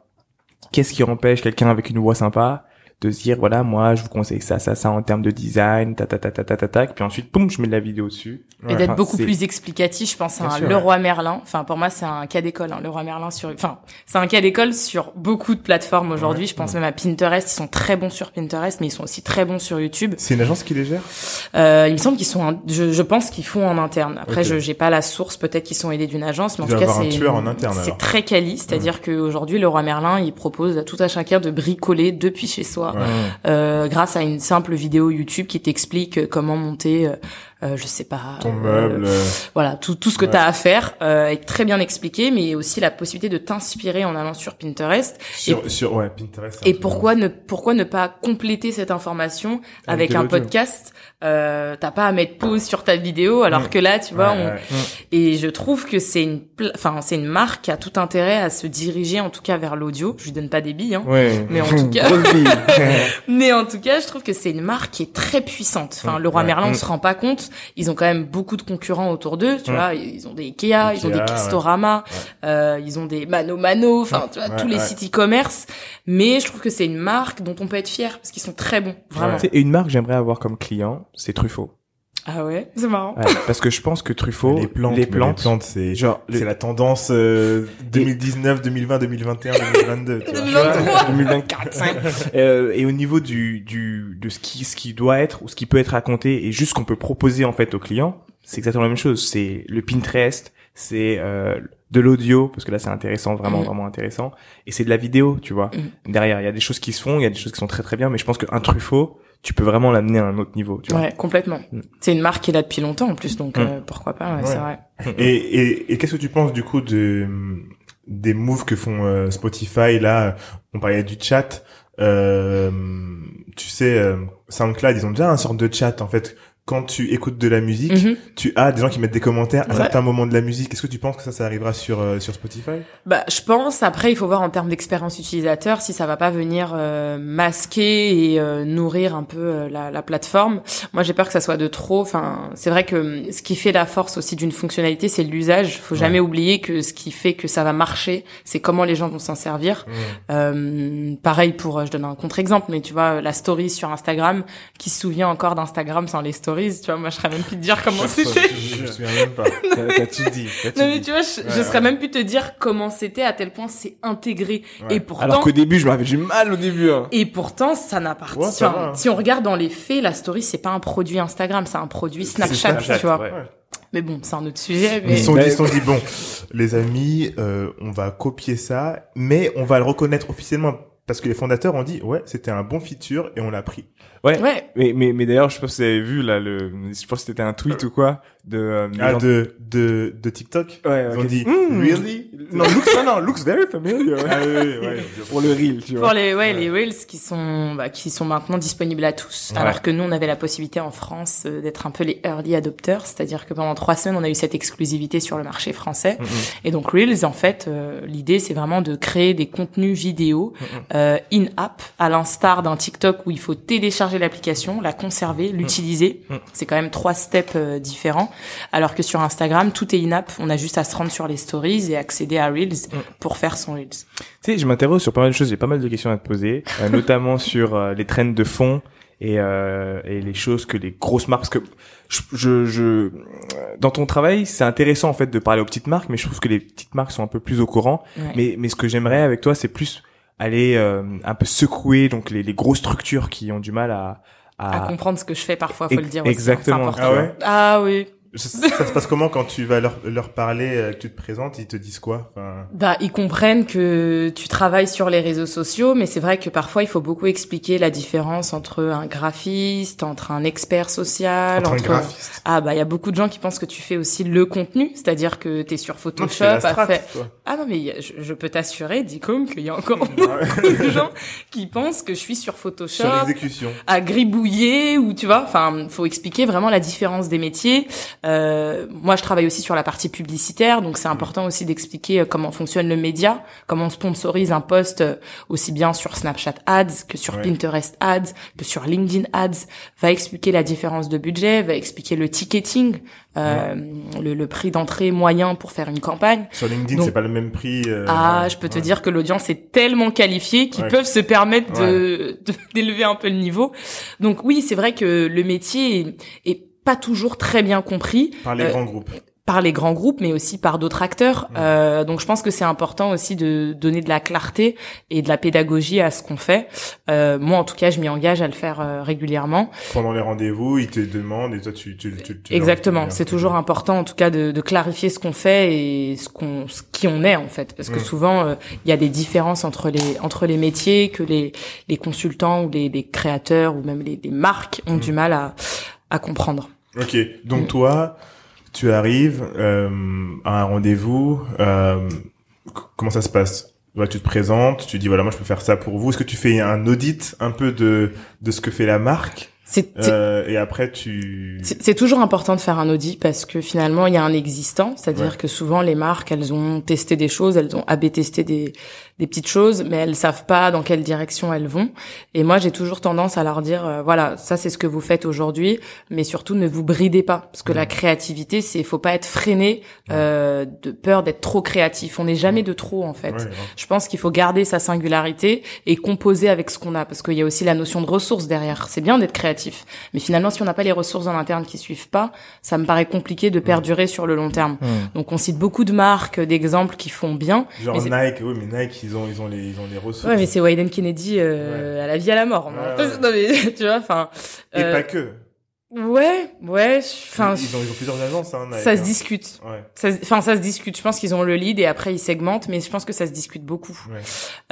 qu'est-ce qui empêche quelqu'un avec une voix sympa de se dire voilà moi je vous conseille ça ça ça en termes de design ta ta ta ta ta ta ta puis ensuite boum je mets de la vidéo dessus Et Ouais. d'être Enfin, beaucoup plus explicatif, je pense à un Leroy Merlin. Enfin, pour moi, c'est un cas d'école, hein, Leroy Merlin sur, enfin, c'est un cas d'école sur beaucoup de plateformes aujourd'hui. Ouais. Je pense même à Pinterest. Ils sont très bons sur Pinterest, mais ils sont aussi très bons sur YouTube. C'est une agence qui les gère? Euh, il me semble qu'ils sont, en- je, je pense qu'ils font en interne. Après, Ok. je j'ai pas la source. Peut-être qu'ils sont aidés d'une agence, mais en tout cas, un c'est c'est très quali. C'est-à-dire qu'aujourd'hui, Leroy Merlin, il propose à tout un chacun de bricoler depuis chez soi, Euh, grâce à une simple vidéo YouTube qui t'explique comment monter. euh, euh, je sais pas Ton euh, meuble. voilà tout tout ce que tu as à faire euh, est très bien expliqué mais aussi la possibilité de t'inspirer en allant sur Pinterest sur, sur, ouais, Pinterest. et pourquoi ne pourquoi ne pas compléter cette information avec, un podcast euh, t'as pas à mettre pause sur ta vidéo alors Mm. que là tu vois Ouais, on- ouais. et je trouve que c'est une pla- enfin c'est une marque qui a tout intérêt à se diriger en tout cas vers l'audio je lui donne pas des billes hein ouais Mais en tout <laughs> cas- <laughs> mais en tout cas, je trouve que c'est une marque qui est très puissante. Enfin, le roi Ouais. Merlin, on Mm. se rend pas compte. Ils ont quand même beaucoup de concurrents autour d'eux. Tu Mm. vois, ils ont des Ikea, ils ont des Castorama, euh, ils ont des Mano Mano. Enfin, tu vois, Ouais, tous les ouais. sites e-commerce. Mais je trouve que c'est une marque dont on peut être fier parce qu'ils sont très bons, vraiment. Ouais. Tu sais, et une marque que j'aimerais avoir comme client c'est Truffaut Ah ouais, c'est marrant. Ouais, parce que je pense que Truffaut les plantes, les mais plantes, c'est genre le- c'est la tendance euh, 2019, 2020, 2021, 2022. tu vois. 2023. 2024 5. euh, et au niveau du du de ce qui ce qui doit être ou ce qui peut être raconté et juste ce qu'on peut proposer en fait aux clients c'est exactement la même chose c'est le Pinterest c'est euh, de l'audio parce que là c'est intéressant vraiment Mhm. vraiment intéressant et c'est de la vidéo tu vois derrière il y a des choses qui se font il y a des choses qui sont très très bien mais je pense qu'un Truffaut tu peux vraiment l'amener à un autre niveau tu vois Ouais, complètement. Mm. C'est une marque qui est là depuis longtemps en plus, donc Mm. euh, pourquoi pas, ouais, c'est vrai. <laughs> Et, et, et qu'est-ce que tu penses du coup de des moves que font euh, Spotify là? On parlait du chat. Euh, tu sais, euh, SoundCloud, ils ont déjà un sorte de chat en fait. Quand tu écoutes de la musique, Mhm. tu as des gens qui mettent des commentaires à Ouais. certains moments de la musique. Est-ce que tu penses que ça, ça arrivera sur euh, sur Spotify? Bah, je pense. Après, il faut voir en termes d'expérience utilisateur si ça va pas venir euh, masquer et euh, nourrir un peu la, la plateforme. Moi, j'ai peur que ça soit de trop. Enfin, c'est vrai que hum, ce qui fait la force aussi d'une fonctionnalité, c'est l'usage. Faut jamais oublier que ce qui fait que ça va marcher, c'est comment les gens vont s'en servir. Euh, pareil pour, je donne un contre-exemple, mais tu vois, la story sur Instagram, qui se souvient encore d'Instagram sans les stories, tu vois, moi je serais même plus de dire comment c'était. Je me souviens même pas. <laughs> T'as- tout dit tout Non mais dit. tu vois, je, je Ouais, serais ouais. même plus te dire comment c'était à tel point c'est intégré. Ouais. Et pourtant, alors qu'au début je m'avais du mal au début hein. et pourtant ça n'appartient. Ouais, ça va, hein. si on regarde dans les faits, la story c'est pas un produit Instagram, c'est un produit Snapchat, Snapchat, tu vois. ouais. Mais bon, c'est un autre sujet. Ils Mais se sont dit, ils sont dit, bon, les amis, euh, on va copier ça, mais on va le reconnaître officiellement parce que les fondateurs ont dit, ouais, c'était un bon feature et on l'a pris. ouais ouais, Mais, mais, mais d'ailleurs, je sais pas si vous avez vu, là, le, je pense que c'était un tweet ou quoi, de, euh, Ah, gens- de, de, de TikTok. ouais, Ils ont dit, Mm. really? Non, looks, non, non, looks very familiar. Ah oui, oui, ouais. <laughs> Pour le reel, tu vois. pour les ouais, les reels qui sont bah, qui sont maintenant disponibles à tous. Ouais. Alors que nous on avait la possibilité en France euh, d'être un peu les early adopters, c'est-à-dire que pendant trois semaines on a eu cette exclusivité sur le marché français. Et donc Reels, en fait, euh, l'idée c'est vraiment de créer des contenus vidéo euh, in-app, à l'instar d'un TikTok où il faut télécharger l'application, la conserver, l'utiliser. Mhm. C'est quand même trois steps euh, différents. Alors que sur Instagram, tout est in-app. On a juste à se rendre sur les stories et accéder à Reels pour faire son Reels. Tu sais, je m'interroge sur pas mal de choses, j'ai pas mal de questions à te poser, euh, <laughs> notamment sur euh, les trends de fond et, euh, et les choses que les grosses marques, parce que je, je, je- dans ton travail, c'est intéressant en fait de parler aux petites marques, mais je trouve que les petites marques sont un peu plus au courant. Ouais. Mais, mais ce que j'aimerais avec toi, c'est plus aller euh, un peu secouer donc les, les grosses structures qui ont du mal à, À à, comprendre ce que je fais parfois, faut le dire. aussi, hein, exactement. important. Ah ouais? Ah oui. Ça, se passe comment quand tu vas leur, leur parler, euh, que tu te présentes, ils te disent quoi? Enfin... Bah, ils comprennent que tu travailles sur les réseaux sociaux, mais c'est vrai que parfois il faut beaucoup expliquer la différence entre un graphiste, entre un expert social, Entre un graphiste. ah bah il y a beaucoup de gens qui pensent que tu fais aussi le contenu, c'est-à-dire que tu es sur Non, Photoshop, strat, faire- toi. Ah non mais je, je peux t'assurer, Dicom, qu'il y a encore <laughs> beaucoup de gens qui pensent que je suis sur Photoshop, Sur l'exécution. à gribouiller ou tu vois enfin faut expliquer vraiment la différence des métiers euh, moi je travaille aussi sur la partie publicitaire donc c'est important aussi d'expliquer euh, comment fonctionne le média comment on sponsorise un post euh, aussi bien sur Snapchat Ads que sur Ouais. Pinterest Ads que sur LinkedIn Ads va expliquer la différence de budget va expliquer le ticketing euh, le, le prix d'entrée moyen pour faire une campagne Sur LinkedIn, c'est pas le même prix. euh, ah, je peux te dire que l'audience est tellement qualifiée qu'ils peuvent se permettre <laughs> de- d'élever un peu le niveau. Donc oui, c'est vrai que le métier est, est pas toujours très bien compris Par les euh, grands groupes. par les grands groupes, mais aussi par d'autres acteurs. Ouais. Euh, donc je pense que c'est important aussi de donner de la clarté et de la pédagogie à ce qu'on fait. Euh, moi, en tout cas, je m'y engage à le faire euh, régulièrement. Pendant les rendez-vous, ils te demandent et toi, tu... tu, tu, tu Exactement. C'est toujours important, en tout cas, de, de clarifier ce qu'on fait et ce qu'on, ce qui on est en fait, parce que Mm. souvent euh, il y a des différences entre les entre les métiers que les les consultants ou les, les créateurs ou même les, les marques ont Mm. du mal à à comprendre. Ok, donc toi, tu arrives euh, à un rendez-vous. Euh, comment ça se passe? Ouais, tu te présentes, tu dis voilà moi je peux faire ça pour vous. Est-ce que tu fais un audit un peu de de ce que fait la marque? Euh, et après tu C'est c'est toujours important de faire un audit parce que finalement il y a un existant, c'est-à-dire Ouais. que souvent les marques elles ont testé des choses, elles ont AB testé des des petites choses, mais elles savent pas dans quelle direction elles vont. Et moi j'ai toujours tendance à leur dire euh, voilà ça c'est ce que vous faites aujourd'hui, mais surtout ne vous bridez pas parce que la créativité c'est faut pas être freiné euh, de peur d'être trop créatif. On n'est jamais de trop en fait. Ouais, ouais. Je pense qu'il faut garder sa singularité et composer avec ce qu'on a, parce qu'il y a aussi la notion de ressources derrière. C'est bien d'être créatif, mais finalement, si on n'a pas les ressources en interne qui suivent pas, ça me paraît compliqué de perdurer sur le long terme. Donc, on cite beaucoup de marques, d'exemples qui font bien. Genre Nike, oui mais Nike ils ont ils ont les ils ont les ressources. Ouais, mais c'est Wyden Kennedy euh, à la vie à la mort. Ouais, Non, <laughs> ouais. non, mais <laughs> tu vois, enfin. et euh, pas que. Ouais, ouais. Enfin, ils ont ils ont plusieurs agences hein, ça se hein. discute. Ouais. Ça Enfin, ça se discute. Je pense qu'ils ont le lead et après ils segmentent, mais je pense que ça se discute beaucoup. Ouais.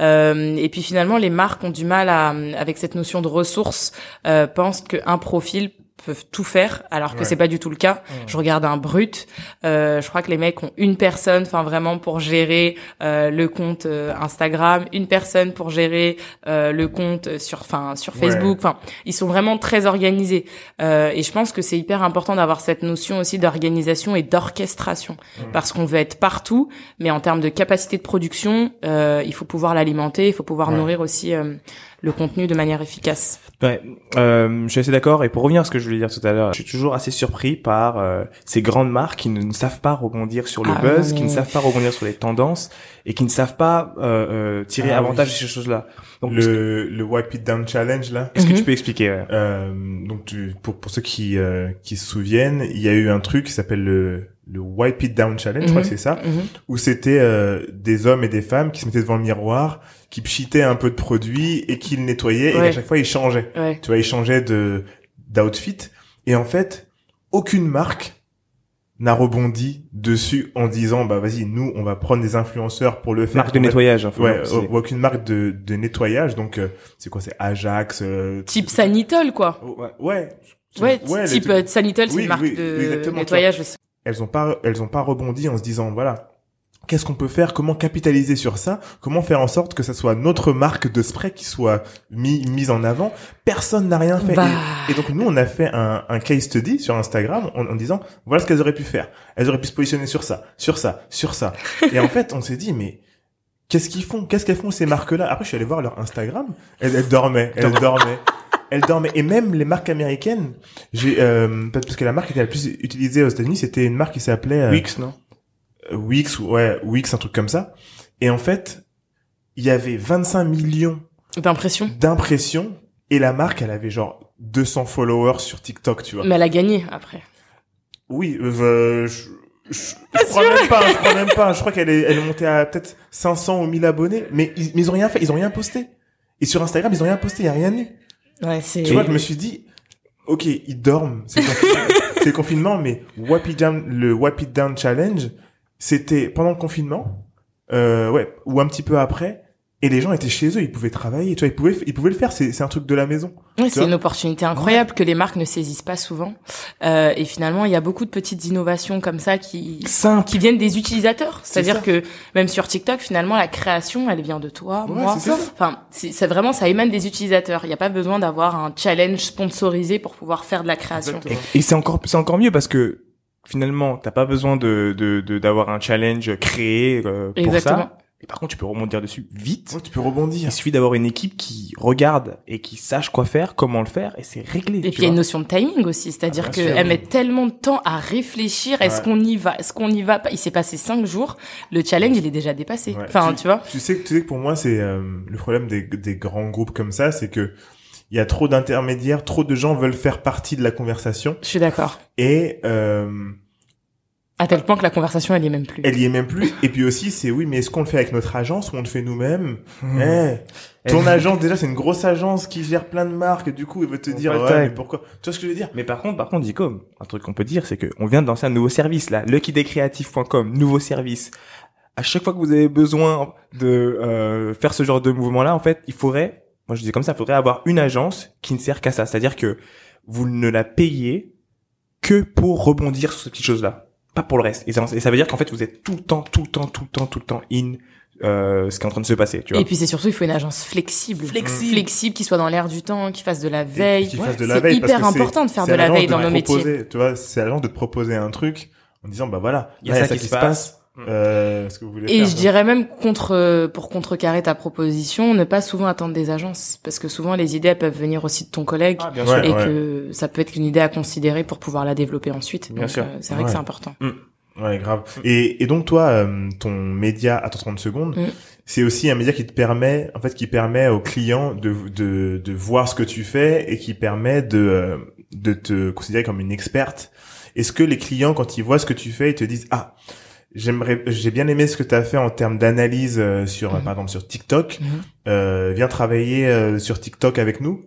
Euh, et puis finalement, les marques ont du mal à, avec cette notion de ressources, euh, pensent qu'un profil peuvent tout faire, alors que Ouais. c'est pas du tout le cas. Je regarde un brut, euh, je crois que les mecs ont une personne, enfin vraiment pour gérer euh, le compte euh, Instagram, une personne pour gérer euh, le compte sur, enfin sur. Facebook. Enfin, ils sont vraiment très organisés. Euh, et je pense que c'est hyper important d'avoir cette notion aussi d'organisation et d'orchestration, parce qu'on veut être partout, mais en termes de capacité de production, euh, il faut pouvoir l'alimenter, il faut pouvoir Ouais. nourrir aussi euh, le contenu de manière efficace. Ouais, euh, je suis assez d'accord. Et pour revenir à ce que je voulais dire tout à l'heure, je suis toujours assez surpris par euh, ces grandes marques qui ne, ne savent pas rebondir sur le Ah, buzz, qui ne savent pas rebondir sur les tendances et qui ne savent pas euh, euh, tirer Ah, avantage oui. de ces choses-là. Donc, est-ce que- Le le Wipe It Down Challenge là. est-ce que Mhm. tu peux expliquer ouais? Euh, donc tu, pour pour ceux qui euh, qui se souviennent, il y a eu un truc qui s'appelle le le Wipe It Down Challenge, je crois Mhm. que c'est ça, Mhm. où c'était euh, des hommes et des femmes qui se mettaient devant le miroir, qui pchitaient un peu de produit et qui le nettoyaient et à chaque fois ils changeaient. Ouais. Tu vois, ils changeaient de d'outfit et en fait, aucune marque n'a rebondi dessus en disant bah vas-y nous on va prendre des influenceurs pour le faire Marque de nettoyage. faut ouais euh, aucune marque de, de nettoyage donc euh, c'est quoi c'est Ajax euh, Type Sanitol, quoi. Ouais ouais Ouais, type euh, Sanitol, c'est Oui, une marque oui, de nettoyage. Elles ont pas elles ont pas rebondi en se disant voilà qu'est-ce qu'on peut faire comment capitaliser sur ça comment faire en sorte que ça soit notre marque de spray qui soit mis mise en avant. Personne n'a rien fait. Bah. et, et donc nous on a fait un, un case study sur Instagram en, en disant voilà ce qu'elles auraient pu faire. Elles auraient pu se positionner sur ça sur ça sur ça. Et en fait on s'est dit mais qu'est-ce qu'ils font? Qu'est-ce qu'elles font ces marques là après je suis allé voir leur Instagram. Elles, elles dormaient elles dormaient elles dormaient et même les marques américaines j'ai euh, parce que la marque qui était la plus utilisée aux États-Unis c'était une marque qui s'appelait euh, Wix, non? euh, Wix, ouais, Wix, un truc comme ça. Et en fait, il y avait 25 millions D'impression. d'impressions et la marque, elle avait genre 200 followers sur TikTok, tu vois. Mais elle a gagné après. Oui, euh, je, je, je crois même pas, je crois même pas. Je crois qu'elle est, elle est montée à peut-être 500 ou 1000 abonnés, mais ils, mais ils ont rien fait, ils ont rien posté. Et sur Instagram, ils ont rien posté, il y a rien eu. Ouais, c'est. Tu vois, je me suis dit, ok, ils dorment. c'est le <laughs> confinement, mais Wap It Down, le Wap It Down Challenge, c'était pendant le confinement, euh, ouais, ou un petit peu après, et les gens étaient chez eux, ils pouvaient travailler, tu vois, ils pouvaient, ils pouvaient le faire, c'est, c'est un truc de la maison. Tu c'est une opportunité incroyable que les marques ne saisissent pas souvent. Euh, et finalement, il y a beaucoup de petites innovations comme ça qui Simple. qui viennent des utilisateurs. C'est C'est-à-dire que même sur TikTok, finalement, la création, elle vient de toi, Ouais, moi. ça. Enfin, c'est vraiment ça émane des utilisateurs. Il n'y a pas besoin d'avoir un challenge sponsorisé pour pouvoir faire de la création. Exactement. Et, et c'est encore, c'est encore mieux parce que finalement, t'as pas besoin de, de, de- d'avoir un challenge créé euh, pour Exactement. ça. Et par contre, tu peux rebondir dessus vite. Ouais, tu peux rebondir. Il suffit d'avoir une équipe qui regarde et qui sache quoi faire, comment le faire, et c'est réglé. Et tu puis il y a une notion de timing aussi, c'est-à-dire Ah, qu'elle oui. met tellement de temps à réfléchir. Est-ce Ouais. qu'on y va Est-ce qu'on y va pas? Il s'est passé cinq jours. Le challenge, il est déjà dépassé. Ouais. Enfin, tu vois. Tu sais, que- tu sais que pour moi, c'est euh, le problème des, des grands groupes comme ça, c'est que il y a trop d'intermédiaires, trop de gens veulent faire partie de la conversation Je suis d'accord. et euh, À tel point que la conversation, elle y est même plus. elle y est même plus. Et puis aussi, c'est oui, mais est-ce qu'on le fait avec notre agence ou on le fait nous-mêmes Mmh. Eh, Ton agence, déjà, c'est une grosse agence qui gère plein de marques. Et du coup, il veut te On dire, ouais, mais pourquoi? Tu vois ce que je veux dire? Mais par contre, par contre, Dicom, un truc qu'on peut dire, c'est que on vient de lancer un nouveau service là, luckydaycreative.com, nouveau service. À chaque fois que vous avez besoin de euh, faire ce genre de mouvement-là, en fait, il faudrait, moi je dis comme ça, il faudrait avoir une agence qui ne sert qu'à ça, c'est-à-dire que vous ne la payez que pour rebondir sur ces petites choses-là, pas pour le reste. Et ça, et ça veut dire qu'en fait, vous êtes tout le temps, tout le temps, tout le temps, tout le temps in euh, ce qui est en train de se passer, tu vois. Et puis c'est surtout, il faut une agence flexible. Flexible. Flexible, qui soit dans l'air du temps, qui fasse de la veille. Qui Ouais, fasse de la c'est hyper important de faire de la veille dans nos métiers. Tu vois, c'est l'agence de te proposer un truc en disant, bah voilà, Il y a là, ça qui se passe. Euh, ce que vous voulez Et faire, je dirais même contre pour contrecarrer ta proposition, ne pas souvent attendre des agences, parce que souvent les idées elles peuvent venir aussi de ton collègue Ah, bien sûr. et ouais. que ça peut être une idée à considérer pour pouvoir la développer ensuite. Bien Donc, sûr. euh, c'est vrai Ouais. que c'est important. Ouais, grave. Et, et donc toi, euh, ton média à 30 secondes, Mm. c'est aussi un média qui te permet, en fait, qui permet aux clients de, de, de voir ce que tu fais et qui permet de, euh, de te considérer comme une experte. Est-ce que les clients, quand ils voient ce que tu fais, ils te disent ah J'aimerais, j'ai bien aimé ce que tu as fait en termes d'analyse euh, sur, euh, Mhm. par exemple, sur TikTok. Mhm. Euh, viens travailler euh, sur TikTok avec nous.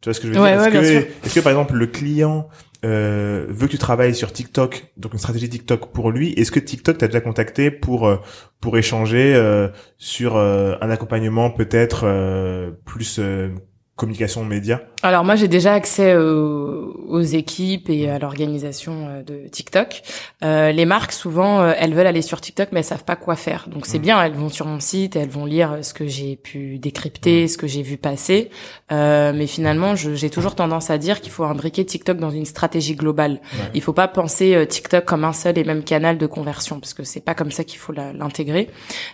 Tu vois ce que je veux Ouais, dire? Ouais, Est-ce que, est-ce que par exemple le client euh, veut que tu travailles sur TikTok, donc une stratégie TikTok pour lui Est-ce que TikTok t'a déjà contacté pour pour échanger euh, sur euh, un accompagnement peut-être euh, plus euh, communication média? Alors moi j'ai déjà accès aux, aux équipes et à l'organisation euh, de TikTok. Euh, les marques souvent euh, elles veulent aller sur TikTok mais elles savent pas quoi faire. Donc c'est Mhm. bien, elles vont sur mon site, elles vont lire ce que j'ai pu décrypter, ce que j'ai vu passer. Euh, mais finalement j'ai toujours tendance à dire qu'il faut imbriquer TikTok dans une stratégie globale. Ouais. Il faut pas penser TikTok comme un seul et même canal de conversion parce que c'est pas comme ça qu'il faut l'intégrer.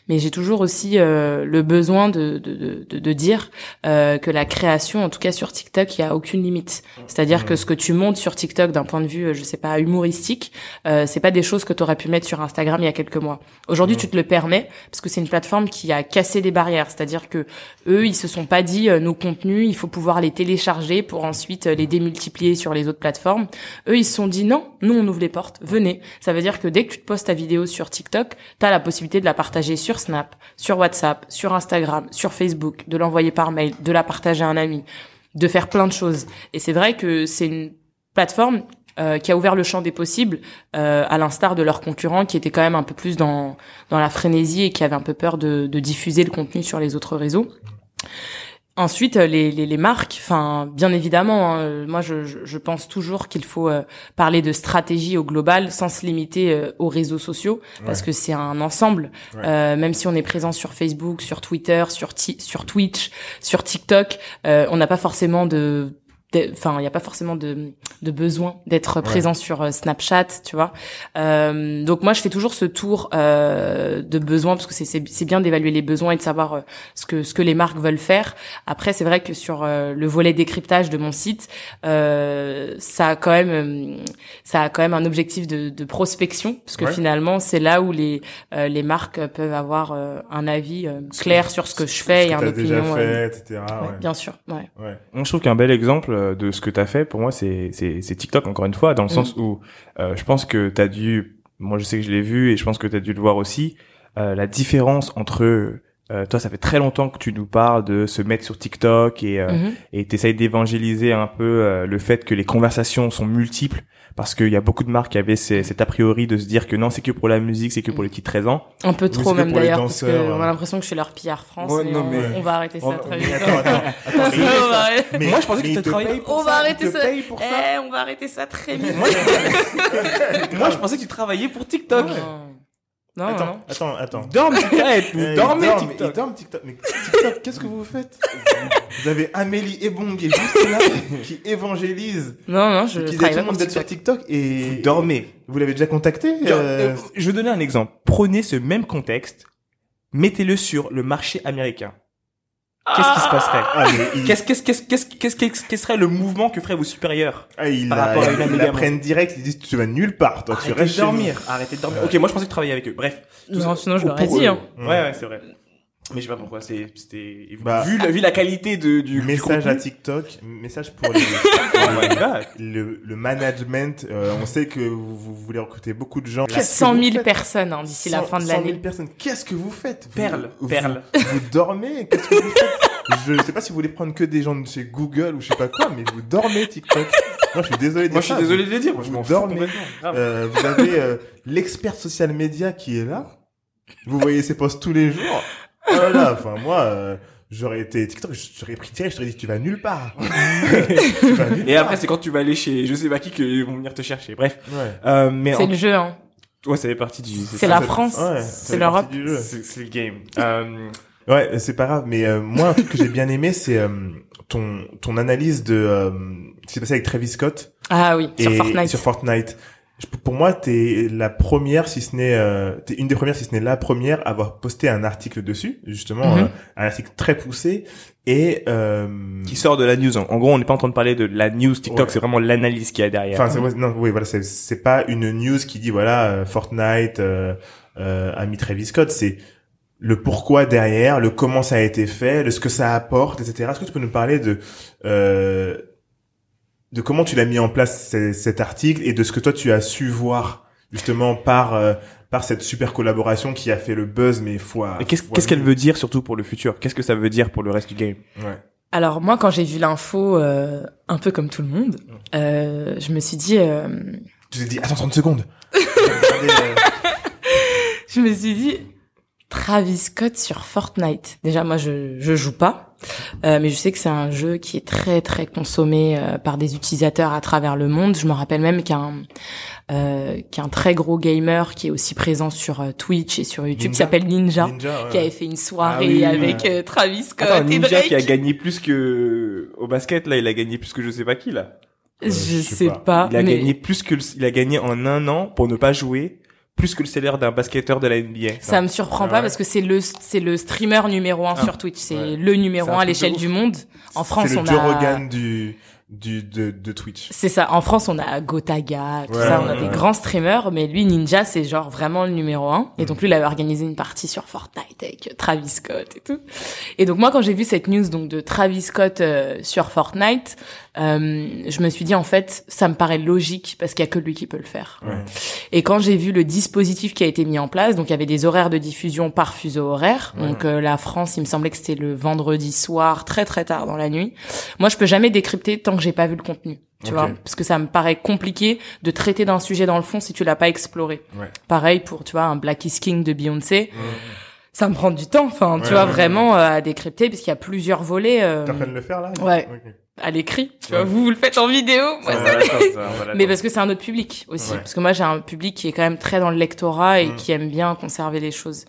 Mais j'ai toujours aussi euh, le besoin de, de, de, de dire que la création, en tout cas sur TikTok, il y a aucune limite. C'est-à-dire que ce que tu montes sur TikTok d'un point de vue, euh, je sais pas, humoristique, euh, c'est pas des choses que tu aurais pu mettre sur Instagram il y a quelques mois. Aujourd'hui, Mhm. tu te le permets parce que c'est une plateforme qui a cassé des barrières. C'est-à-dire que eux, ils se sont pas dit euh, nos contenus, il faut pouvoir les télécharger pour ensuite euh, les démultiplier sur les autres plateformes. Eux, ils se sont dit non, nous on ouvre les portes, venez. Ça veut dire que dès que tu te postes ta vidéo sur TikTok, tu as la possibilité de la partager sur Snap, sur WhatsApp, sur Instagram, sur Facebook, de l'envoyer par mail, de la partager à un ami, de faire plein de choses. Et c'est vrai que c'est une plateforme euh, qui a ouvert le champ des possibles, euh, à l'instar de leurs concurrents qui étaient quand même un peu plus dans dans la frénésie et qui avaient un peu peur de, de diffuser le contenu sur les autres réseaux. Ensuite, euh, les, les, les marques, enfin, bien évidemment, hein, euh, moi je, je, pense toujours qu'il faut euh, parler de stratégie au global sans se limiter euh, aux réseaux sociaux parce Ouais. que c'est un ensemble. Ouais. Euh, même si on est présent sur Facebook, sur Twitter, sur Ti- sur Twitch, sur TikTok, euh, on n'a pas forcément de- enfin il n'y a pas forcément de, de besoin d'être présent sur euh, Snapchat tu vois Euh, donc moi je fais toujours ce tour euh, de besoins parce que c'est c'est c'est bien d'évaluer les besoins et de savoir euh, ce que ce que les marques veulent faire après c'est vrai que sur euh, le volet décryptage de mon site euh, ça a quand même ça a quand même un objectif de, de prospection parce que Ouais. finalement c'est là où les euh, les marques peuvent avoir euh, un avis euh, clair sur ce que je fais ce et que une t'as déjà opinion fait, euh, etc. ouais, ouais. bien sûr ouais Ouais. Moi, je trouve qu'un bel exemple euh, de ce que tu as fait, pour moi, c'est c'est c'est TikTok, encore une fois, dans le Mm. sens où euh, je pense que tu as dû, moi je sais que je l'ai vu et je pense que tu as dû le voir aussi, euh, la différence entre euh, toi, ça fait très longtemps que tu nous parles de se mettre sur TikTok et euh, Mhm. et t'essayes d'évangéliser un peu euh, le fait que les conversations sont multiples parce qu'il y a beaucoup de marques qui avaient ces- cet a priori de se dire que non, c'est que pour la musique, c'est que pour les petits 13 ans. Un peu trop même pour d'ailleurs, parce que on a l'impression que je suis leur PR France. Ouais, mais non, on, mais- on va arrêter ça On- très Mais vite. attends, attends, <laughs> attends, arrêter. mais- Moi, je pensais que mais tu travaillais paye On pour va arrêter ça. pour. Eh, on va arrêter ça très <laughs> vite. Moi, Moi, je <laughs> pensais que tu travaillais pour TikTok. Non, non, non. Attends, attends, attends. Dorme, TikTok. Eh, Dormez dorme, TikTok. il dorme TikTok. Mais TikTok, qu'est-ce que vous faites Vous avez Amélie Ebong qui est juste là, qui évangélise, Non, non, je qui dit tout pas le monde d'être sur TikTok. Et Vous dormez. vous l'avez déjà contacté euh, euh, je vais donner un exemple. Prenez ce même contexte, mettez-le sur le marché américain. Qu'est-ce qui se passerait ah, il, Qu'est-ce qu'est-ce qu'est-ce qu'est-ce qu'est-ce qu'est-ce quel serait le mouvement que feraient vos supérieurs ah, il, par a- rapport à une ils Amélie l'apprennent direct, ils disent tu vas nulle part, toi tu Arrêtez restes de chez nous. dormir, arrêtez de dormir. Ouais. Ok, moi je pensais que tu travaillais avec eux. Bref. Tout Non, ça- sinon je pour- l'aurais pour dit. Hein. Ouais, ouais, c'est vrai. Mais je sais pas pourquoi. C'est c'était Bah, vu, la, vu la qualité de du du Message à. TikTok, message pour les, <laughs> le, le management. euh, on sait que vous, vous voulez recruter beaucoup de gens. Qu'est-ce que 100 vous 000 faites personnes hein, d'ici la 100 fin de 100 000 l'année. personnes. Qu'est-ce que vous faites? Vous- Perle, vous, perle. Vous <laughs> dormez? Qu'est-ce que vous faites? Je sais pas si vous voulez prendre que des gens de chez Google ou je sais pas quoi, mais vous dormez TikTok. Moi, je suis désolé de Moi dire je suis ça. désolé de le dire. Moi, je Vous m'en fous dormez. Euh, vous avez euh, l'expert social media qui est là. Vous voyez ses posts tous les jours. Oh là là, <laughs> enfin moi, euh, j'aurais été TikTok, j'aurais pris Thierry, je t'aurais dit tu vas nulle part. <laughs> tu vas nulle Et part. après c'est quand tu vas aller chez je sais pas qui qu'ils vont venir te chercher. Bref. Ouais. Euh, mais C'est en... le jeu, hein. ouais, ça fait partie du C'est la France, Ouais, c'est fait l'Europe. partie du jeu. c'est c'est le game. Euh, Ouais, c'est pas grave, mais euh, moi un truc que j'ai bien aimé, c'est euh, ton ton analyse de euh, ce qui s'est passé avec Travis Scott Ah oui, sur et Fortnite. sur Fortnite. Pour moi, t'es la première, si ce n'est, euh, t'es une des premières, si ce n'est la première, à avoir posté un article dessus, justement, Mhm. euh, un article très poussé et euh, qui sort de la news. En gros, on n'est pas en train de parler de la news TikTok, Ouais. c'est vraiment l'analyse qu'il y a derrière. Enfin, c'est, non, oui, voilà, c'est, pas une news qui dit voilà euh, Fortnite euh, euh, a mis Travis Scott, c'est le pourquoi derrière, le comment ça a été fait, de ce que ça apporte, etc. Est-ce que tu peux nous parler de euh, de comment tu l'as mis en place ce- cet article et de ce que toi tu as su voir justement par euh, par cette super collaboration qui a fait le buzz mais fois. Qu'est-ce qu'elle veut dire surtout pour le futur? Qu'est-ce que ça veut dire pour le reste du game? Ouais. Alors moi, quand j'ai vu l'info, euh, un peu comme tout le monde, euh, je me suis dit, euh, Tu t'es dit attends 30 secondes. <laughs> Euh, je me suis dit, Travis Scott sur Fortnite. Déjà, moi, je je joue pas, euh, mais je sais que c'est un jeu qui est très très consommé euh, par des utilisateurs à travers le monde. Je me rappelle même qu'un euh, qu'un très gros gamer qui est aussi présent sur euh, Twitch et sur YouTube, qui Ninja s'appelle Ninja, Ninja, ouais. qui avait fait une soirée Ah oui, avec ouais. euh, Travis Scott Attends, et Ninja Drake. qui a gagné plus que au basket là, il a gagné plus que je sais pas qui là. Je, Euh, je sais sais pas. pas. il a mais... gagné plus que le- il a gagné en un an pour ne pas jouer plus que le salaire d'un basketteur de la NBA. Ça me surprend Ah pas ouais. parce que c'est le c'est le streamer numéro un Ah. sur Twitch, c'est Ouais. le numéro un à l'échelle du monde. En France, c'est on le Joe a Rogan du du de, de Twitch. c'est ça. En France, on a Gotaga, tout Ouais, ça. On a ouais, des ouais. grands streamers, mais lui, Ninja, c'est genre vraiment le numéro un. Et donc lui, il avait organisé une partie sur Fortnite avec Travis Scott et tout. Et donc moi, quand j'ai vu cette news donc de Travis Scott euh, sur Fortnite, euh, je me suis dit en fait, ça me paraît logique parce qu'il y a que lui qui peut le faire. Ouais. Et quand j'ai vu le dispositif qui a été mis en place, donc il y avait des horaires de diffusion par fuseau horaire. Ouais. Donc euh, la France, il me semblait que c'était le vendredi soir, très très tard dans la nuit. Moi, je peux jamais décrypter tant que j'ai pas vu le contenu. Tu vois, parce que ça me paraît compliqué de traiter d'un sujet dans le fond si tu l'as pas exploré. Ouais. Pareil pour, tu vois, un Black is King de Beyoncé. Ça me prend du temps, enfin, Ouais, tu vois, ouais, vraiment euh, à décrypter, parce qu'il y a plusieurs volets euh, T'es en train de le faire là? Ouais. À l'écrit. Tu vois, vous, vous le faites en vidéo, moi, ça mais parce que c'est un autre public aussi. Ouais. Parce que moi, j'ai un public qui est quand même très dans le lectorat et Mm. qui aime bien conserver les choses.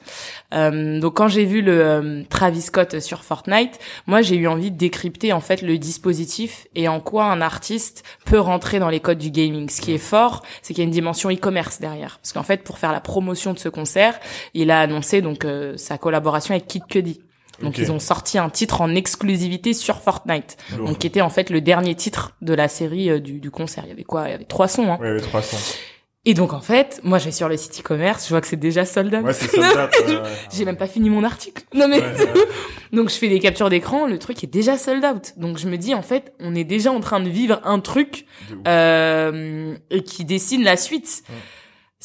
Euh, donc, quand j'ai vu le euh, Travis Scott sur Fortnite, moi, j'ai eu envie de décrypter en fait le dispositif et en quoi un artiste peut rentrer dans les codes du gaming. Ce qui est fort, c'est qu'il y a une dimension e-commerce derrière. Parce qu'en fait, pour faire la promotion de ce concert, il a annoncé donc euh, sa collaboration avec Kid Cudi. Donc ils ont sorti un titre en exclusivité sur Fortnite, donc qui était en fait le dernier titre de la série euh, du, du concert. Il y avait quoi? Il y avait trois sons. Hein. Ouais, il y avait 300. Et donc en fait, moi je vais sur le site e-commerce, je vois que c'est déjà sold out. Ouais, c'est ouais, <laughs> ouais. J'ai même pas fini mon article. Non mais <laughs> donc je fais des captures d'écran, le truc est déjà sold out. Donc je me dis en fait, on est déjà en train de vivre un truc euh, qui dessine la suite. Ouais.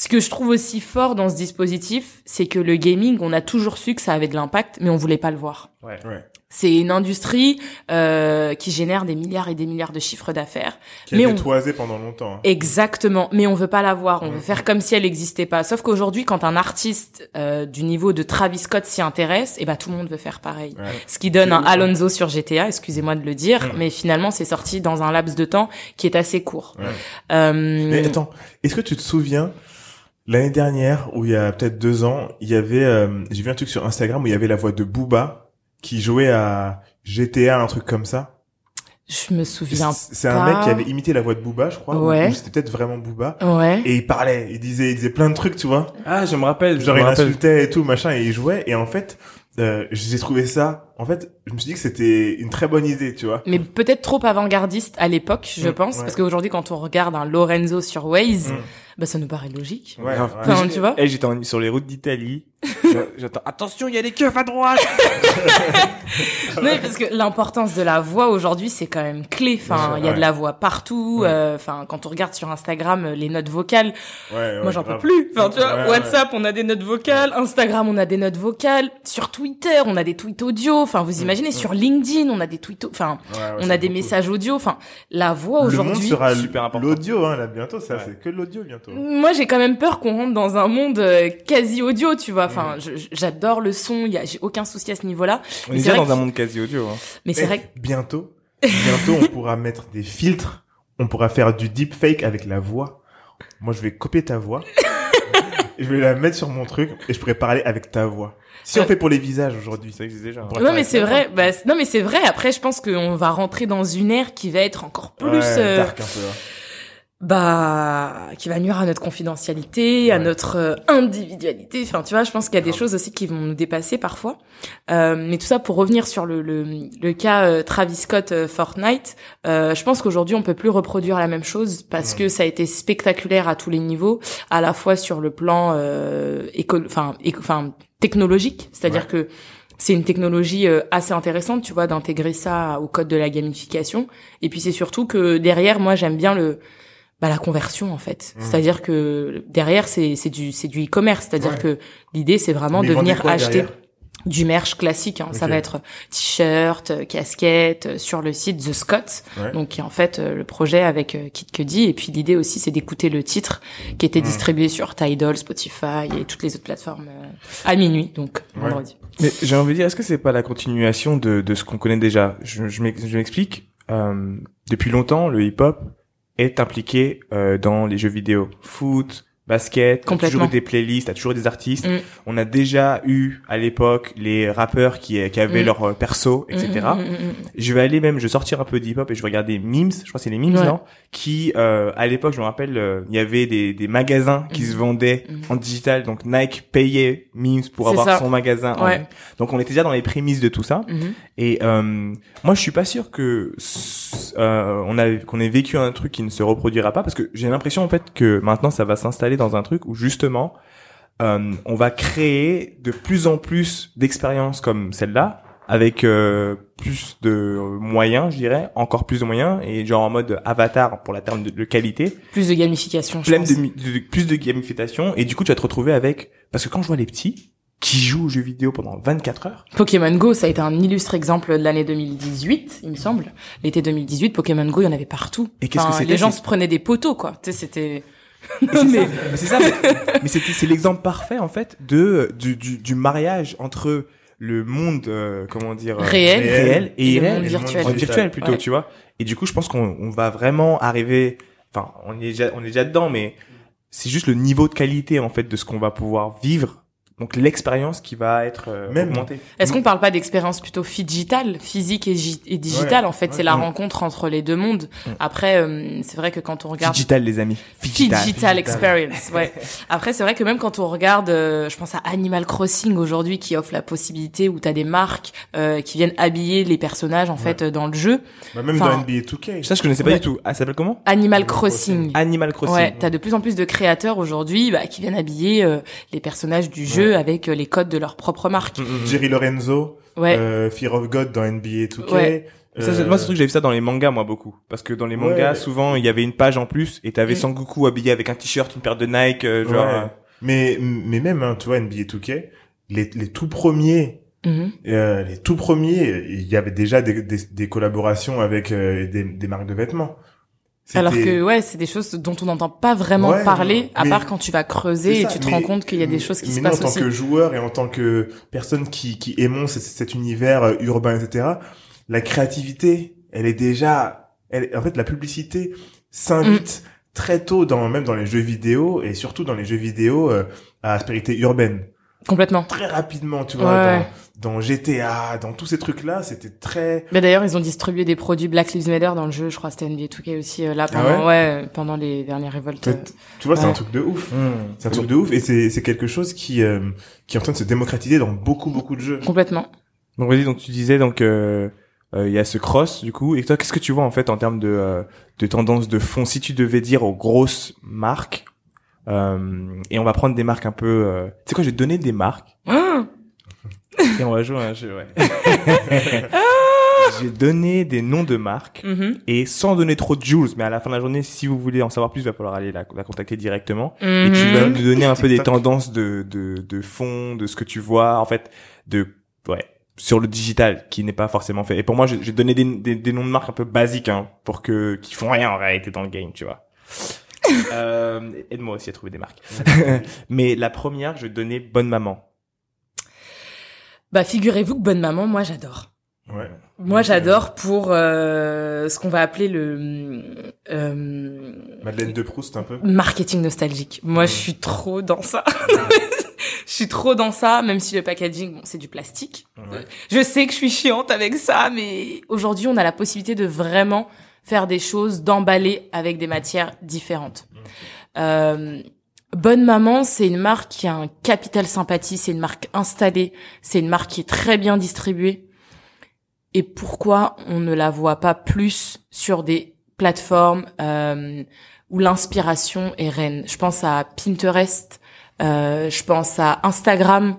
Ce que je trouve aussi fort dans ce dispositif, c'est que le gaming, on a toujours su que ça avait de l'impact, mais on voulait pas le voir. Ouais. Ouais. C'est une industrie euh, qui génère des milliards et des milliards de chiffres d'affaires. Qui a Mais été on- toisé pendant longtemps. hein. Exactement, mais on veut pas la voir, on veut faire comme si elle n'existait pas. Sauf qu'aujourd'hui, quand un artiste euh, du niveau de Travis Scott s'y intéresse, et ben tout le monde veut faire pareil. Ouais. Ce qui donne un ouf, hein. Alonso sur GTA, excusez-moi de le dire, Mm. mais finalement c'est sorti dans un laps de temps qui est assez court. Ouais. Euh, Mais attends, est-ce que tu te souviens l'année dernière ou il y a peut-être deux ans, il y avait, euh, j'ai vu un truc sur Instagram où il y avait la voix de Booba qui jouait à GTA, un truc comme ça. je me souviens C'est c'est un mec qui avait imité la voix de Booba, je crois. ou- Ouais. Ou c'était peut-être vraiment Booba. Ouais. Et il parlait, il disait, il disait plein de trucs, tu vois. Ah, je me rappelle. Genre il rappelle. insultait et tout, machin, et il jouait. Et en fait, euh, j'ai trouvé ça. En fait, je me suis dit que c'était une très bonne idée, tu vois. Mais peut-être trop avant-gardiste à l'époque, je Mm, pense, ouais. parce qu'aujourd'hui, quand on regarde un Lorenzo sur Waze, Mm. Bah ça nous paraît logique. Ouais. Enfin, tu vois Eh, j'étais en- sur les routes d'Italie. Attention, il y a des keufs à droite. <laughs> Non, parce que l'importance de la voix aujourd'hui, c'est quand même clé. Enfin, il y a Ouais. de la voix partout. Ouais. euh, Enfin, quand on regarde sur Instagram euh, les notes vocales, Ouais, ouais, moi j'en peux plus. Enfin, tu vois, Ouais, ouais. WhatsApp, on a des notes vocales. Instagram, on a des notes vocales. Sur Twitter, on a des tweets audio. Enfin, vous imaginez, sur LinkedIn, on a des tweets. Enfin, Ouais, ouais, on a des beaucoup. messages audio. Enfin, la voix Le monde aujourd'hui. sera super important. l'audio, hein, là, bientôt, ça, Ouais. c'est que l'audio bientôt. Moi, j'ai quand même peur qu'on rentre dans un monde euh, quasi audio, tu vois. Enfin, je- je- j'adore le son. Il y a, j'ai aucun souci à ce niveau-là. On Mais est vrai dans que- un monde quasi audio. Hein. Mais c'est Eh, vrai que Bientôt, bientôt, on pourra mettre des filtres. On pourra faire du deepfake avec la voix. Moi, je vais copier ta voix. <laughs> je vais la mettre sur mon truc et je pourrais parler avec ta voix. Si on Ouais. fait pour les visages aujourd'hui. Ça existe déjà. hein. On pourra Ouais, faire mais c'est vrai. Bah, non, mais c'est vrai. Après, je pense qu'on va rentrer dans une ère qui va être encore plus, Ouais, euh, dark un peu. hein. Bah, qui va nuire à notre confidentialité, à notre euh, individualité. Enfin, tu vois, je pense qu'il y a des choses aussi qui vont nous dépasser parfois. Euh, mais tout ça pour revenir sur le le, le cas euh, Travis Scott euh, Fortnite. Euh, je pense qu'aujourd'hui, on peut plus reproduire la même chose parce Ouais. que ça a été spectaculaire à tous les niveaux, à la fois sur le plan, euh, éco- enfin, éco- enfin, technologique, c'est-à-dire Ouais. que c'est une technologie assez intéressante, tu vois, d'intégrer ça au code de la gamification. Et puis c'est surtout que derrière, moi, j'aime bien le bah, la conversion en fait. Mhm. C'est-à-dire que derrière, c'est c'est du c'est du e-commerce. C'est-à-dire Ouais. que l'idée, c'est vraiment Mais de venir quoi acheter du merch classique. Hein. Ça va être t-shirt, casquette euh, sur le site The Scott. Ouais. Donc qui est en fait euh, le projet avec euh, Kid Cudi. Et puis l'idée aussi, c'est d'écouter le titre qui était Mhm. distribué sur Tidal, Spotify et toutes les autres plateformes à minuit, donc Ouais. vendredi. Mais j'ai envie de dire, est-ce que c'est pas la continuation de, de ce qu'on connaît déjà? Je, je m'explique. Euh, depuis longtemps, le hip-hop est impliqué euh, dans les jeux vidéo, foot, basket. T'as toujours eu des playlists, t'as toujours eu des artistes. Mm. On a déjà eu à l'époque les rappeurs qui, qui avaient Mm. leur euh, perso, etc. Mm, mm. Je vais aller même, je vais sortir un peu d'hip-hop et je vais regarder memes. Je crois que c'est les memes, Ouais. non? Qui, euh, à l'époque, je me rappelle, euh, il y avait des, des magasins qui se vendaient en digital. Donc Nike payait memes pour avoir ça. son magasin. en Ouais. ligne. Donc on était déjà dans les prémices de tout ça. Mhm. Et euh, moi, je suis pas sûr que euh, on a qu'on ait vécu un truc qui ne se reproduira pas parce que j'ai l'impression en fait que maintenant ça va s'installer dans un truc où justement euh, on va créer de plus en plus d'expériences comme celle-là avec euh, plus de moyens, je dirais, encore plus de moyens et genre en mode avatar pour la terme de, de qualité, Plus de gamification, je pense. de, plus de gamification et du coup tu vas te retrouver avec parce que quand je vois les petits qui jouent aux jeux vidéo pendant 24 heures Pokémon Go, ça a été un illustre exemple de l'année 2018, il me semble. L'été 2018, Pokémon Go, il y en avait partout. Et qu'est-ce que c'était, Les gens se prenaient des poteaux, quoi. Tu sais, c'était... Mais- ça, mais c'est ça, mais, c'est c'est l'exemple parfait en fait de du, du, du mariage entre le monde euh, comment dire euh, Réel. réel et Et le monde Et virtuel. monde virtuel plutôt, Ouais. tu vois. Et du coup, je pense qu'on on va vraiment arriver. Enfin, on est déjà on est déjà dedans, mais c'est juste le niveau de qualité en fait de ce qu'on va pouvoir vivre. Donc l'expérience qui va être euh, Même- augmentée. Est-ce qu'on parle pas d'expérience plutôt digitale, physique et, gi- et digitale Ouais, En fait, ouais. c'est la Mm. rencontre entre les deux mondes. Mm. Après, euh, c'est vrai que quand on regarde Digital, les amis. Digital, Digital. experience, ouais. <laughs> Après, c'est vrai que même quand on regarde, euh, je pense à Animal Crossing aujourd'hui, qui offre la possibilité où t'as des marques euh, qui viennent habiller les personnages en fait euh, dans le jeu. Bah, même Enfin, dans NBA 2K. Ça, je connaissais pas Ouais. du tout. Ah, ça s'appelle comment? Animal Animal Crossing. Animal Crossing. Ouais, t'as de plus en plus de créateurs aujourd'hui bah, qui viennent habiller euh, les personnages du jeu avec euh, les codes de leur propre marque. Mm, mm, mm. Jerry Lorenzo, Ouais. euh, Fear of God dans NBA 2K. Ouais. Ça, c'est- euh, moi, c'est truc j'ai vu ça dans les mangas, moi, beaucoup. Parce que dans les mangas, Ouais. souvent, il y avait une page en plus, et t'avais Mm. Sangoku habillé avec un t-shirt, une paire de Nike, euh, genre... Ouais. euh, Mais mais même hein, tu vois NBA 2K, les les tout premiers Mhm. euh, les tout premiers, il y avait déjà des des, des collaborations avec euh, des des marques de vêtements. Alors que ouais, c'est des choses dont on n'entend pas vraiment Ouais, parler, à part quand tu vas creuser et tu te mais- rends compte qu'il y a des choses qui mais se passent en tant aussi. que joueur et en tant que personne qui qui aimons cet, cet univers euh, urbain etc. La créativité, elle est déjà, elle, en fait, la publicité s'invite Mm. très tôt dans même dans les jeux vidéo et surtout dans les jeux vidéo euh, à aspérité urbaine. Complètement. Très rapidement, tu vois, Ouais. dans, dans GTA, dans tous ces trucs-là, c'était très. Mais d'ailleurs, ils ont distribué des produits Black Lives Matter dans le jeu. Je crois que c'était NBA 2K aussi euh, là Ah pendant ouais, pendant les dernières révoltes. Fait, tu vois, c'est un truc de ouf. mm. C'est un truc de ouf et c'est c'est quelque chose qui euh, qui est en train de se démocratiser dans beaucoup beaucoup de jeux. Complètement. Donc vas-y, donc tu disais donc euh, euh, il y a ce cross du coup. Et toi, qu'est-ce que tu vois en fait en termes de euh, de tendance de fond? Si tu devais dire aux grosses marques, euh, et on va prendre des marques un peu. Euh, tu sais quoi Je vais te donner des marques Ah <laughs> et on va jouer à un jeu. Ouais. je vais donner des noms de marques. Mhm. Et sans donner trop de joules, mais à la fin de la journée, si vous voulez en savoir plus, il va falloir aller la, la contacter directement. Et tu Mhm. vas nous donner un peu des tendances de, de, de fond, de ce que tu vois, en fait, de, ouais, sur le digital, qui n'est pas forcément fait. Et pour moi, j'ai donné des, des, des noms de marques un peu basiques, hein, pour que, qui font rien en réalité dans le game, tu vois. <laughs> euh, aide-moi aussi à trouver des marques. <laughs> mais la première, je donner Bonne Maman. Bah figurez-vous que Bonne Maman, moi j'adore. Ouais. Moi j'adore pour euh, ce qu'on va appeler le euh, Madeleine de Proust un peu. marketing nostalgique. Moi je suis trop dans ça. <laughs> je suis trop dans ça, même si le packaging, bon, c'est du plastique. Ouais. Je sais que je suis chiante avec ça, mais aujourd'hui on a la possibilité de vraiment faire des choses, d'emballer avec des matières différentes. Euh, Bonne Maman, c'est une marque qui a un capital sympathie, c'est une marque installée, c'est une marque qui est très bien distribuée. Et pourquoi on ne la voit pas plus sur des plateformes euh, où l'inspiration est reine? Je pense à Pinterest, euh, je pense à Instagram.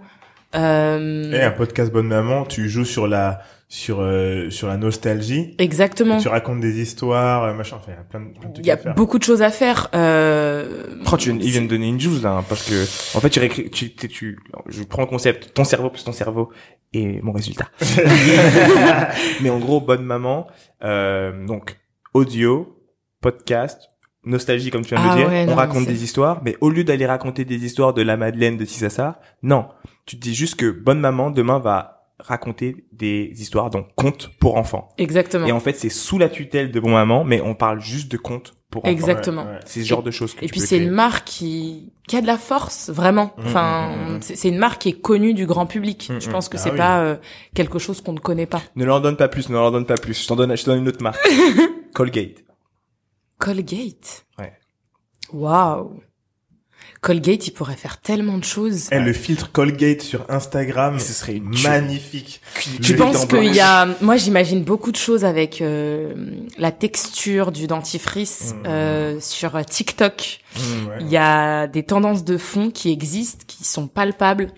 Et un podcast Bonne Maman, tu joues sur la sur euh, sur la nostalgie. exactement. Tu racontes des histoires, euh, machin. Enfin, il y a plein de, plein de trucs Il y a à faire. beaucoup de choses à faire. Euh... Oh, tu viens, il vient de donner une juice là, hein, parce que en fait, tu, réécris- tu, tu, tu- je prends le concept, ton cerveau plus ton cerveau et mon résultat. <laughs> Mais en gros, bonne maman, euh, donc audio, podcast, nostalgie comme tu viens de Ah le dire, ouais, on non, raconte des histoires, mais au lieu d'aller raconter des histoires de la Madeleine, de ci ça ça, non, tu te dis juste que bonne maman demain va raconter des histoires donc contes pour enfants. Exactement. Et en fait, c'est sous la tutelle de bon maman, mais on parle juste de contes pour enfants. Exactement. Ouais, ouais. C'est ce genre de choses que Et tu puis c'est une marque qui qui a de la force vraiment. Mmh, Enfin, mmh, mmh. c'est une marque qui est connue du grand public. Mmh, Je mmh. pense que Ah c'est oui. pas euh, quelque chose qu'on ne connaît pas. Ne leur donne pas plus, ne leur donne pas plus. Je t'en donne, je te donne une autre marque. <laughs> Colgate. Colgate? Ouais. Waouh. Colgate, il pourrait faire tellement de choses. Et le filtre Colgate sur Instagram, Ce serait une magnifique. Je pense qu'il y a, moi j'imagine beaucoup de choses avec euh, la texture du dentifrice Mmh. euh, sur TikTok. Mmh, ouais. Il y a des tendances de fond qui existent, qui sont palpables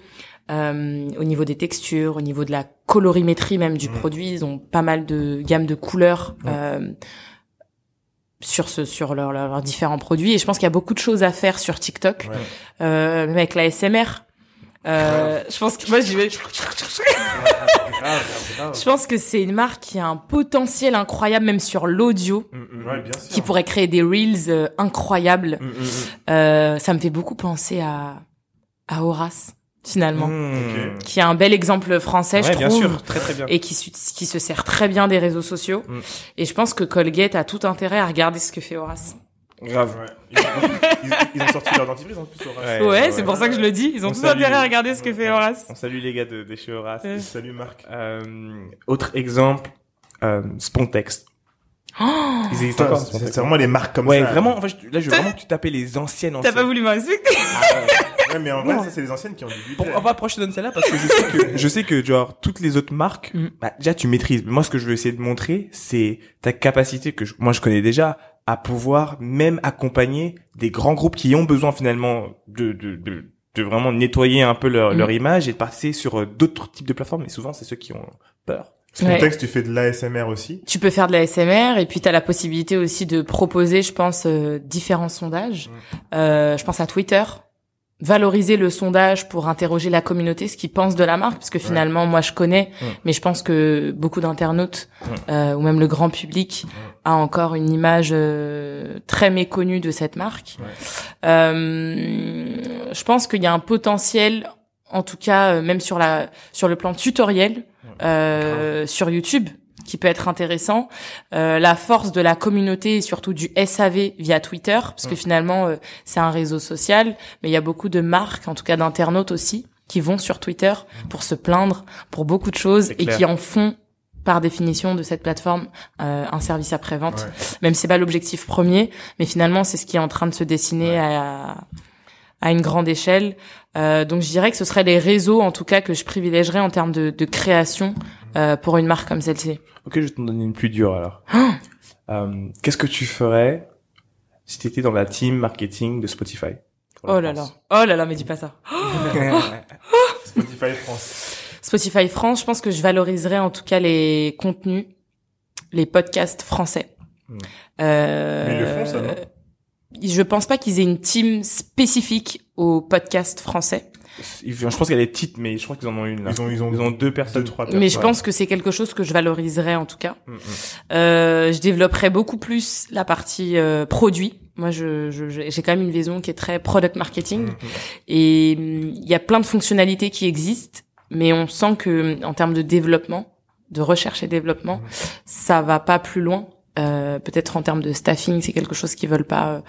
euh, au niveau des textures, au niveau de la colorimétrie même du Mm. produit. Ils ont pas mal de gammes de couleurs euh, sur ce sur leurs leurs- leurs différents produits. Et je pense qu'il y a beaucoup de choses à faire sur TikTok, Ouais. euh, même avec la SMR. Euh, je pense que moi j'y vais. <laughs> <laughs> Je pense que c'est une marque qui a un potentiel incroyable même sur l'audio, Ouais, bien sûr. qui pourrait créer des reels euh, incroyables. Mm, Euh, ça me fait beaucoup penser à à Horace finalement, Mm. qui est un bel exemple français, je bien trouve, sûr, très très bien. et qui, se sert très bien des réseaux sociaux. Mm. Et je pense que Colgate a tout intérêt à regarder ce que fait Horace. Grave. Ouais. Ils, ont sorti leur dentifrice en plus. Horace. Ouais, c'est pour ça que je le dis. Ils ont On tout salue. intérêt à regarder ce que fait Horace. On salue les gars de, de chez Horace. Ouais. Salut Marc. Euh, autre exemple, euh, Spontex. Oh Ils existent encore. C'est vraiment les marques comme Ouais, ça. vraiment, en fait, là, je veux vraiment que tu tapais les anciennes T'as pas voulu m'expliquer Ouais, mais en vrai, Non. ça, c'est les anciennes qui ont du budget. On va approcher de celle-là parce que je sais que, <laughs> je sais que, genre, toutes les autres marques, Mm. bah, déjà, tu maîtrises. Mais moi, ce que je veux essayer de montrer, c'est ta capacité que je- moi, je connais déjà à pouvoir même accompagner des grands groupes qui ont besoin, finalement, de, de, de, de vraiment nettoyer un peu leur, Mm. leur image et de passer sur euh, d'autres types de plateformes. Et souvent, c'est ceux qui ont peur. Ce Ouais. contexte, tu fais de l'ASMR aussi. Tu peux faire de la SMR et puis tu as la possibilité aussi de proposer, je pense, euh, différents sondages. Euh, je pense à Twitter. Valoriser le sondage pour interroger la communauté, ce qu'ils pensent de la marque, parce que finalement, moi, je connais, Ouais. mais je pense que beaucoup d'internautes, Ouais. euh, ou même le grand public, a encore une image euh, très méconnue de cette marque. Ouais. Euh, je pense qu'il y a un potentiel, en tout cas, euh, même sur la sur le plan tutoriel, euh, sur YouTube, qui peut être intéressant. Euh, la force de la communauté et surtout du SAV via Twitter, parce que Ouais. finalement euh, c'est un réseau social, mais il y a beaucoup de marques, en tout cas d'internautes aussi, qui vont sur Twitter pour se plaindre pour beaucoup de choses et qui en font par définition de cette plateforme euh, un service après vente Ouais. même si c'est pas l'objectif premier mais finalement c'est ce qui est en train de se dessiner Ouais. à à une grande échelle. Euh, donc je dirais que ce seraient les réseaux en tout cas que je privilégierais en termes de, de création euh, pour une marque comme celle-ci. Ok, je vais te donner une plus dure alors. Ah <gasps> Euh, Qu'est-ce que tu ferais si tu étais dans la team marketing de Spotify? Oh là là. Oh là là mais dis pas ça. <laughs> Spotify France. Spotify France je pense que je valoriserais en tout cas les contenus les podcasts français. Euh, Mais ils le font, ça, non? Je pense pas qu'ils aient une team spécifique aux podcasts français Je pense qu'il y a des titres, mais je crois qu'ils en ont une là. Ils ont, ils ont, Ils ont deux personnes. deux, trois mais je personnes. pense que c'est quelque chose que je valoriserais en tout cas Mm, mm. Euh, je développerais beaucoup plus la partie euh, produit. Moi, je, je- j'ai quand même une vision qui est très product marketing. Mhm. Et hum, il y a plein de fonctionnalités qui existent, mais on sent que en termes de développement, de recherche et développement, Mhm. ça va pas plus loin. Euh, peut-être en termes de staffing, c'est quelque chose qu'ils veulent pas, euh,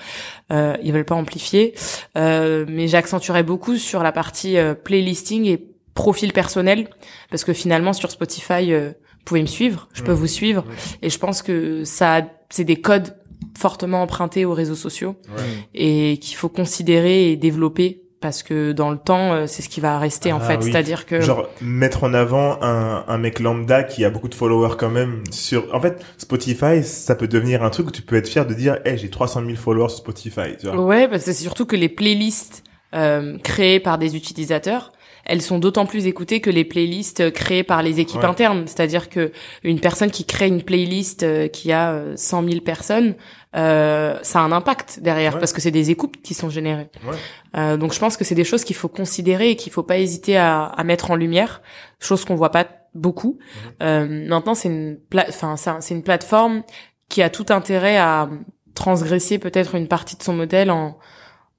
euh, ils veulent pas amplifier. Euh, mais j'accentuerais beaucoup sur la partie euh, playlisting et profil personnel, parce que finalement sur Spotify, euh, vous pouvez me suivre, je peux vous suivre, et je pense que ça, c'est des codes fortement empruntés aux réseaux sociaux Ouais. et qu'il faut considérer et développer parce que dans le temps, euh, c'est ce qui va rester en Ah fait. oui. C'est-à-dire que Genre mettre en avant un, un mec lambda qui a beaucoup de followers quand même sur. En fait, Spotify, ça peut devenir un truc où tu peux être fier de dire, hey, j'ai 300 000 followers sur Spotify. Tu vois. ouais, parce que c'est surtout que les playlists euh, créées par des utilisateurs, elles sont d'autant plus écoutées que les playlists euh, créées par les équipes Ouais. internes. C'est-à-dire que une personne qui crée une playlist euh, qui a euh, 100 000 personnes, euh, ça a un impact derrière Ouais. parce que c'est des écoutes qui sont générées. Ouais. Euh, donc je pense que c'est des choses qu'il faut considérer et qu'il faut pas hésiter à, à mettre en lumière, chose qu'on voit pas beaucoup. Euh, maintenant c'est une pla- c'est une plateforme qui a tout intérêt à transgresser peut-être une partie de son modèle en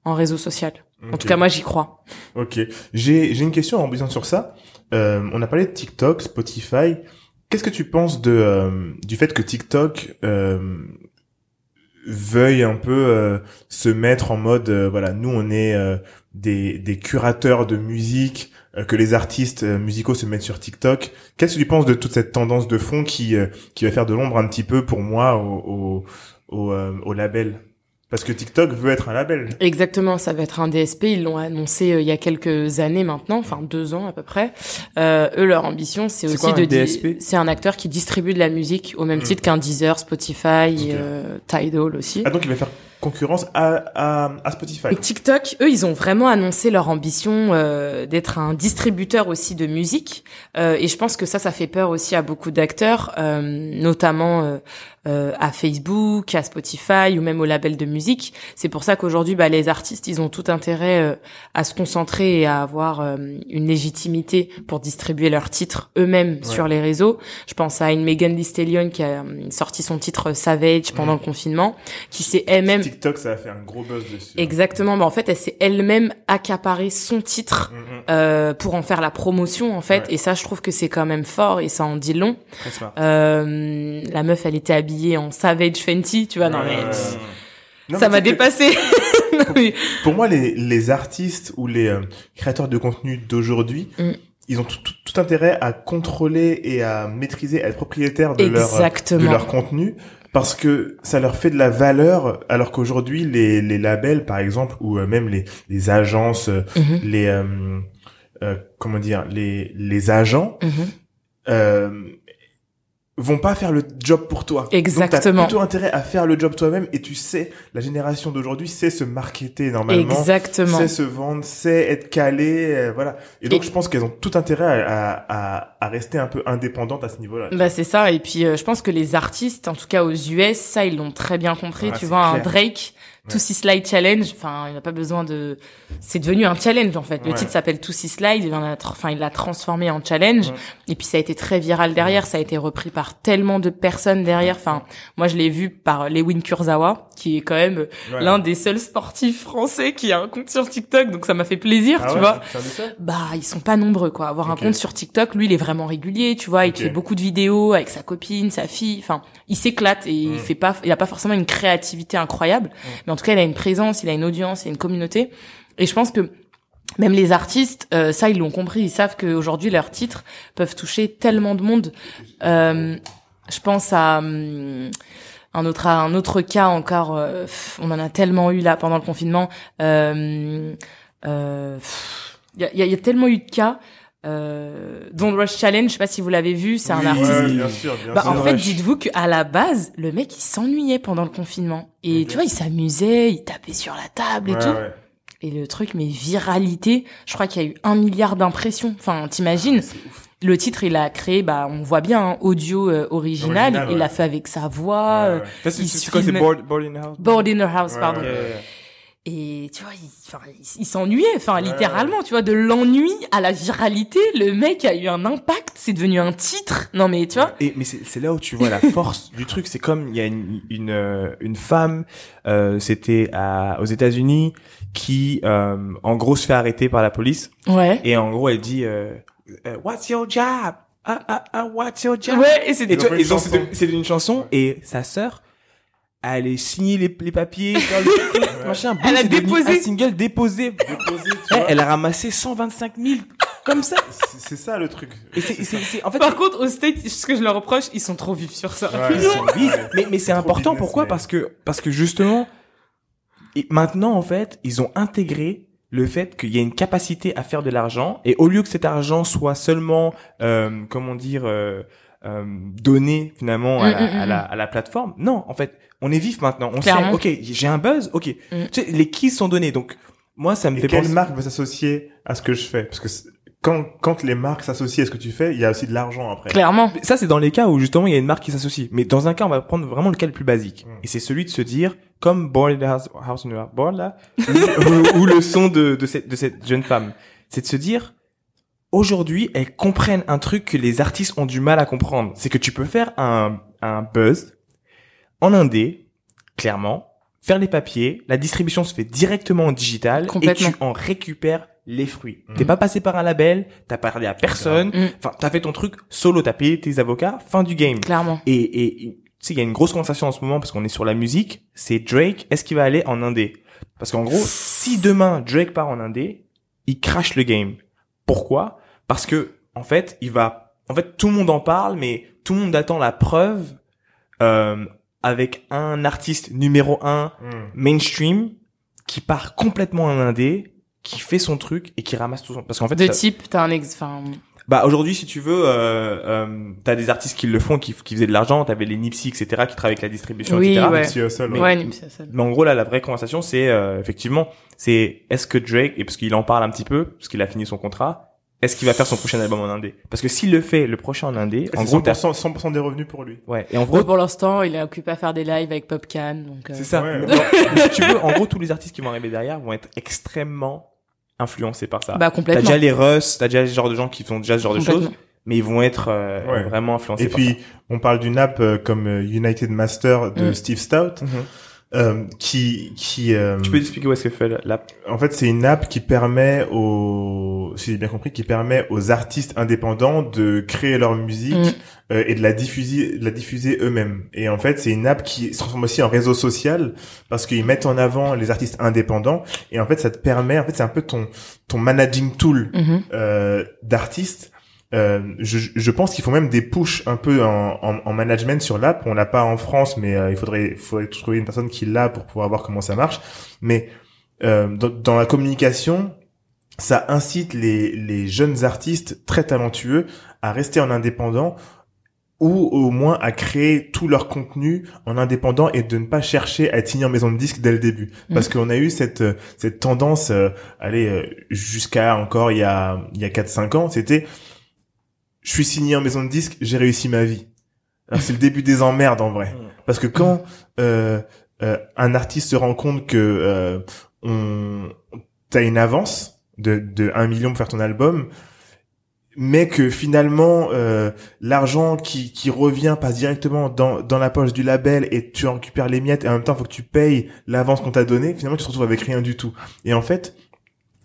en réseau social. En tout cas moi j'y crois. Ok. J'ai j'ai une question en rebondissant sur ça. Euh, on a parlé de TikTok, Spotify. Qu'est-ce que tu penses de euh, du fait que TikTok euh, veuille un peu euh, se mettre en mode euh, voilà nous on est euh, des des curateurs de musique euh, que les artistes musicaux se mettent sur TikTok. Qu'est-ce que tu penses de toute cette tendance de fond qui euh, qui va faire de l'ombre un petit peu pour moi au au au, euh, au label? Parce que TikTok veut être un label. Exactement, ça va être un DSP. Ils l'ont annoncé euh, il y a quelques années maintenant, enfin deux ans à peu près. Euh, eux, leur ambition, c'est C'est aussi quoi, un de di- DSP? C'est un acteur qui distribue de la musique au même Mm. titre qu'un Deezer, Spotify, euh, Tidal aussi. Ah donc il va faire concurrence à à, à Spotify. Et TikTok, eux, ils ont vraiment annoncé leur ambition euh, d'être un distributeur aussi de musique. Euh, et je pense que ça, ça fait peur aussi à beaucoup d'acteurs, euh, notamment euh, euh, à Facebook, à Spotify ou même au label de musique. C'est pour ça qu'aujourd'hui, bah, les artistes, ils ont tout intérêt euh, à se concentrer et à avoir euh, une légitimité pour distribuer leurs titres eux-mêmes sur les réseaux. Je pense à une Megan Thee Stallion qui a sorti son titre Savage pendant le confinement, qui s'est elle-même TikTok, ça a fait un gros buzz dessus. hein. Exactement. Bah, en fait, elle s'est elle-même accaparé son titre Mm, mm. euh, pour en faire la promotion, en fait. Ouais. Et ça, je trouve que c'est quand même fort et ça en dit long. Euh, la meuf, elle était habillée en Savage Fenty, tu vois. Non, mais. Non, ça m'a que dépassé. <laughs> <laughs> Pour moi, les, les artistes ou les euh, créateurs de contenu d'aujourd'hui, Mm. ils ont tout, tout- tout intérêt à contrôler et à maîtriser, à être propriétaires de leur, euh, de leur contenu parce que ça leur fait de la valeur alors qu'aujourd'hui les, les labels par exemple ou euh, même les, les agences euh, Mhm, les euh, euh, comment dire les les agents mhm. Vont pas faire le job pour toi. Exactement. Donc, t'as plutôt intérêt à faire le job toi-même et tu sais, la génération d'aujourd'hui sait se marketer normalement. Exactement. Sait se vendre, sait être calé, euh, voilà. Et donc, Et- je pense qu'elles ont tout intérêt à, à, à rester un peu indépendantes à ce niveau-là. Bah c'est ça et puis euh, je pense que les artistes en tout cas aux US ça ils l'ont très bien compris Ah, tu vois un. Drake Ouais. Tootsie Slide Challenge enfin il n'a pas besoin de c'est devenu un challenge en fait le Ouais. titre s'appelle Tootsie Slide il en a tra- enfin il l'a transformé en challenge Ouais. Et puis ça a été très viral derrière ça a été repris par tellement de personnes derrière enfin moi je l'ai vu par Lewin Kurzawa qui est quand même Ouais. l'un des seuls sportifs français qui a un compte sur TikTok donc ça m'a fait plaisir Ah tu ouais, vois bah, ils sont pas nombreux, quoi. Avoir un compte sur TikTok, lui, il est vraiment régulier, tu vois. Il fait beaucoup de vidéos avec sa copine, sa fille. Enfin, il s'éclate et il Mm. fait pas, il a pas forcément une créativité incroyable. Mais en tout cas, il a une présence, il a une audience, il a une communauté. Et je pense que même les artistes, euh, ça, ils l'ont compris. Ils savent qu'aujourd'hui, leurs titres peuvent toucher tellement de monde. Euh, je pense à hum, un autre un autre cas encore. euh, pff, on en a tellement eu là pendant le confinement. Euh, euh, Il y, a, il y a- il y a tellement eu de cas. Euh, Don't Rush Challenge, je sais pas si vous l'avez vu, c'est un artiste. ouais, bien sûr, bien Bah, sûr. en fait, dites-vous qu'à la base, le mec, il s'ennuyait pendant le confinement. Et tu vois, il s'amusait, il tapait sur la table et Ouais, tout. ouais. Et le truc, mais viralité, je crois qu'il y a eu un milliard d'impressions. Enfin, t'imagines Le titre, il a créé, bah, on voit bien, hein, audio euh, original. Original, Il l'a fait avec sa voix. Ouais, euh, ouais. Ça, c'est quoi, c'est Board, Board in the House? Board in a House, pardon. Et tu vois, il, enfin, il, il s'ennuyait, enfin, Ouais, littéralement, tu vois, de l'ennui à la viralité, le mec a eu un impact, c'est devenu un titre. Non, mais tu vois, Et mais c'est c'est là où tu vois la force <laughs> du truc. C'est comme il y a une une, euh, une femme, euh, c'était à aux États-Unis qui euh, en gros se fait arrêter par la police ouais. et en gros elle dit euh, euh, What's your job? Ah, ah, ah, what's your job? Ouais, et donc, c'est c'est une chanson et sa sœur allait signer les, les papiers, faire le truc, <laughs> machin. Elle a déposé. un single déposé. Déposé, tu Eh, vois. elle a ramassé 125 000 comme ça. C'est ça le truc. Et en fait, Par contre, au State, ce que je leur reproche, ils sont trop vifs sur ça. Ouais, ouais. mais, mais c'est important. business, Pourquoi? mais- Parce que parce que justement, et maintenant en fait, ils ont intégré le fait qu'il y a une capacité à faire de l'argent et au lieu que cet argent soit seulement, euh, comment dire, euh, euh, donné finalement à, Mm, la, mm, à, la, à la plateforme, non, en fait, on est vif maintenant. On Clairement. sait, ok, j'ai un buzz, ok. Mm. Tu sais, les keys sont donnés, donc moi ça me Et fait quelle penser. marque va s'associer à ce que je fais? Parce que quand, quand les marques s'associent à ce que tu fais, il y a aussi de l'argent après. Clairement. Ça, c'est dans les cas où justement il y a une marque qui s'associe. Mais dans un cas, on va prendre vraiment le cas le plus basique. Mm. Et c'est celui de se dire, comme Born in the House, House in the Board là, <laughs> ou, ou le son de, de, cette, de cette jeune femme, c'est de se dire, aujourd'hui, elles comprennent un truc que les artistes ont du mal à comprendre. C'est que tu peux faire un, un buzz en indé, clairement, faire les papiers, la distribution se fait directement en digital et tu en récupères les fruits. Mm. T'es pas passé par un label, t'as parlé à personne, Enfin, t'as fait ton truc solo, t'as payé tes avocats, fin du game. clairement. Et, et, et, tu sais, il y a une grosse conversation en ce moment parce qu'on est sur la musique. C'est Drake, est-ce qu'il va aller en indé? Parce qu'en gros, si demain Drake part en indé, il crache le game. Pourquoi? Parce que en fait, il va, en fait, tout le monde en parle, mais tout le monde attend la preuve euh, avec un artiste numéro un Hmm. mainstream qui part complètement en indé, qui fait son truc et qui ramasse tout son. Parce qu'en fait, De ça- type, t'as un ex, enfin, bah aujourd'hui, si tu veux, euh, euh, t'as des artistes qui le font, qui, qui faisaient de l'argent. T'avais les Nipsey, etc., qui travaillent avec la distribution, Oui, etc. ouais. Nipsey Hussle, Mais- ouais, Nipsey Hussle. Mais en gros, là, la vraie conversation, c'est euh, effectivement, c'est est-ce que Drake, et parce qu'il en parle un petit peu, parce qu'il a fini son contrat, est-ce qu'il va faire son prochain album en indé Parce que s'il le fait, le prochain en indé, en C'est gros, t'as 100%, 100% des revenus pour lui. ouais. Et en gros, pour l'instant, il est occupé à faire des lives avec Popcan, donc. euh, c'est ça. Ouais. <laughs> Si tu veux, en gros, tous les artistes qui vont arriver derrière vont être extrêmement influencés par ça. Bah T'as complètement. déjà les Russ, t'as déjà ce genre de gens qui font déjà ce genre de choses, mais ils vont être euh, Ouais. vraiment influencés Et par puis, on parle d'une app euh, comme euh, United Master de Mm. Steve Stout, ça. Euh, qui, qui, euh, Tu peux expliquer où est-ce que fait la- l'app en fait, c'est une app qui permet aux, si j'ai bien compris, qui permet aux artistes indépendants de créer leur musique Mm. euh, et de la diffuser, de la diffuser eux-mêmes. Et en fait, c'est une app qui se transforme aussi en réseau social parce qu'ils mettent en avant les artistes indépendants. Et en fait, ça te permet, en fait, c'est un peu ton ton managing tool euh, d'artistes. Euh, je, je pense qu'ils font même des pushs un peu en, en, en management sur l'app. On l'a pas en France, mais euh, il faudrait, faudrait trouver une personne qui l'a pour pouvoir voir comment ça marche. Mais euh, dans, dans la communication, ça incite les, les jeunes artistes très talentueux à rester en indépendant ou au moins à créer tout leur contenu en indépendant et de ne pas chercher à être signé en maison de disque dès le début Mm. parce qu'on a eu cette cette tendance euh, aller euh, jusqu'à encore il y a il y a 4 5 ans c'était je suis signé en maison de disque j'ai réussi ma vie. Alors c'est le début des emmerdes en vrai. Mm. parce que quand euh, euh, un artiste se rend compte que euh, on t'as une avance de de 1 million pour faire ton album mais que finalement euh, l'argent qui, qui revient passe directement dans, dans la poche du label et tu en récupères les miettes et en même temps faut que tu payes l'avance qu'on t'a donnée finalement tu te retrouves avec rien du tout. Et en fait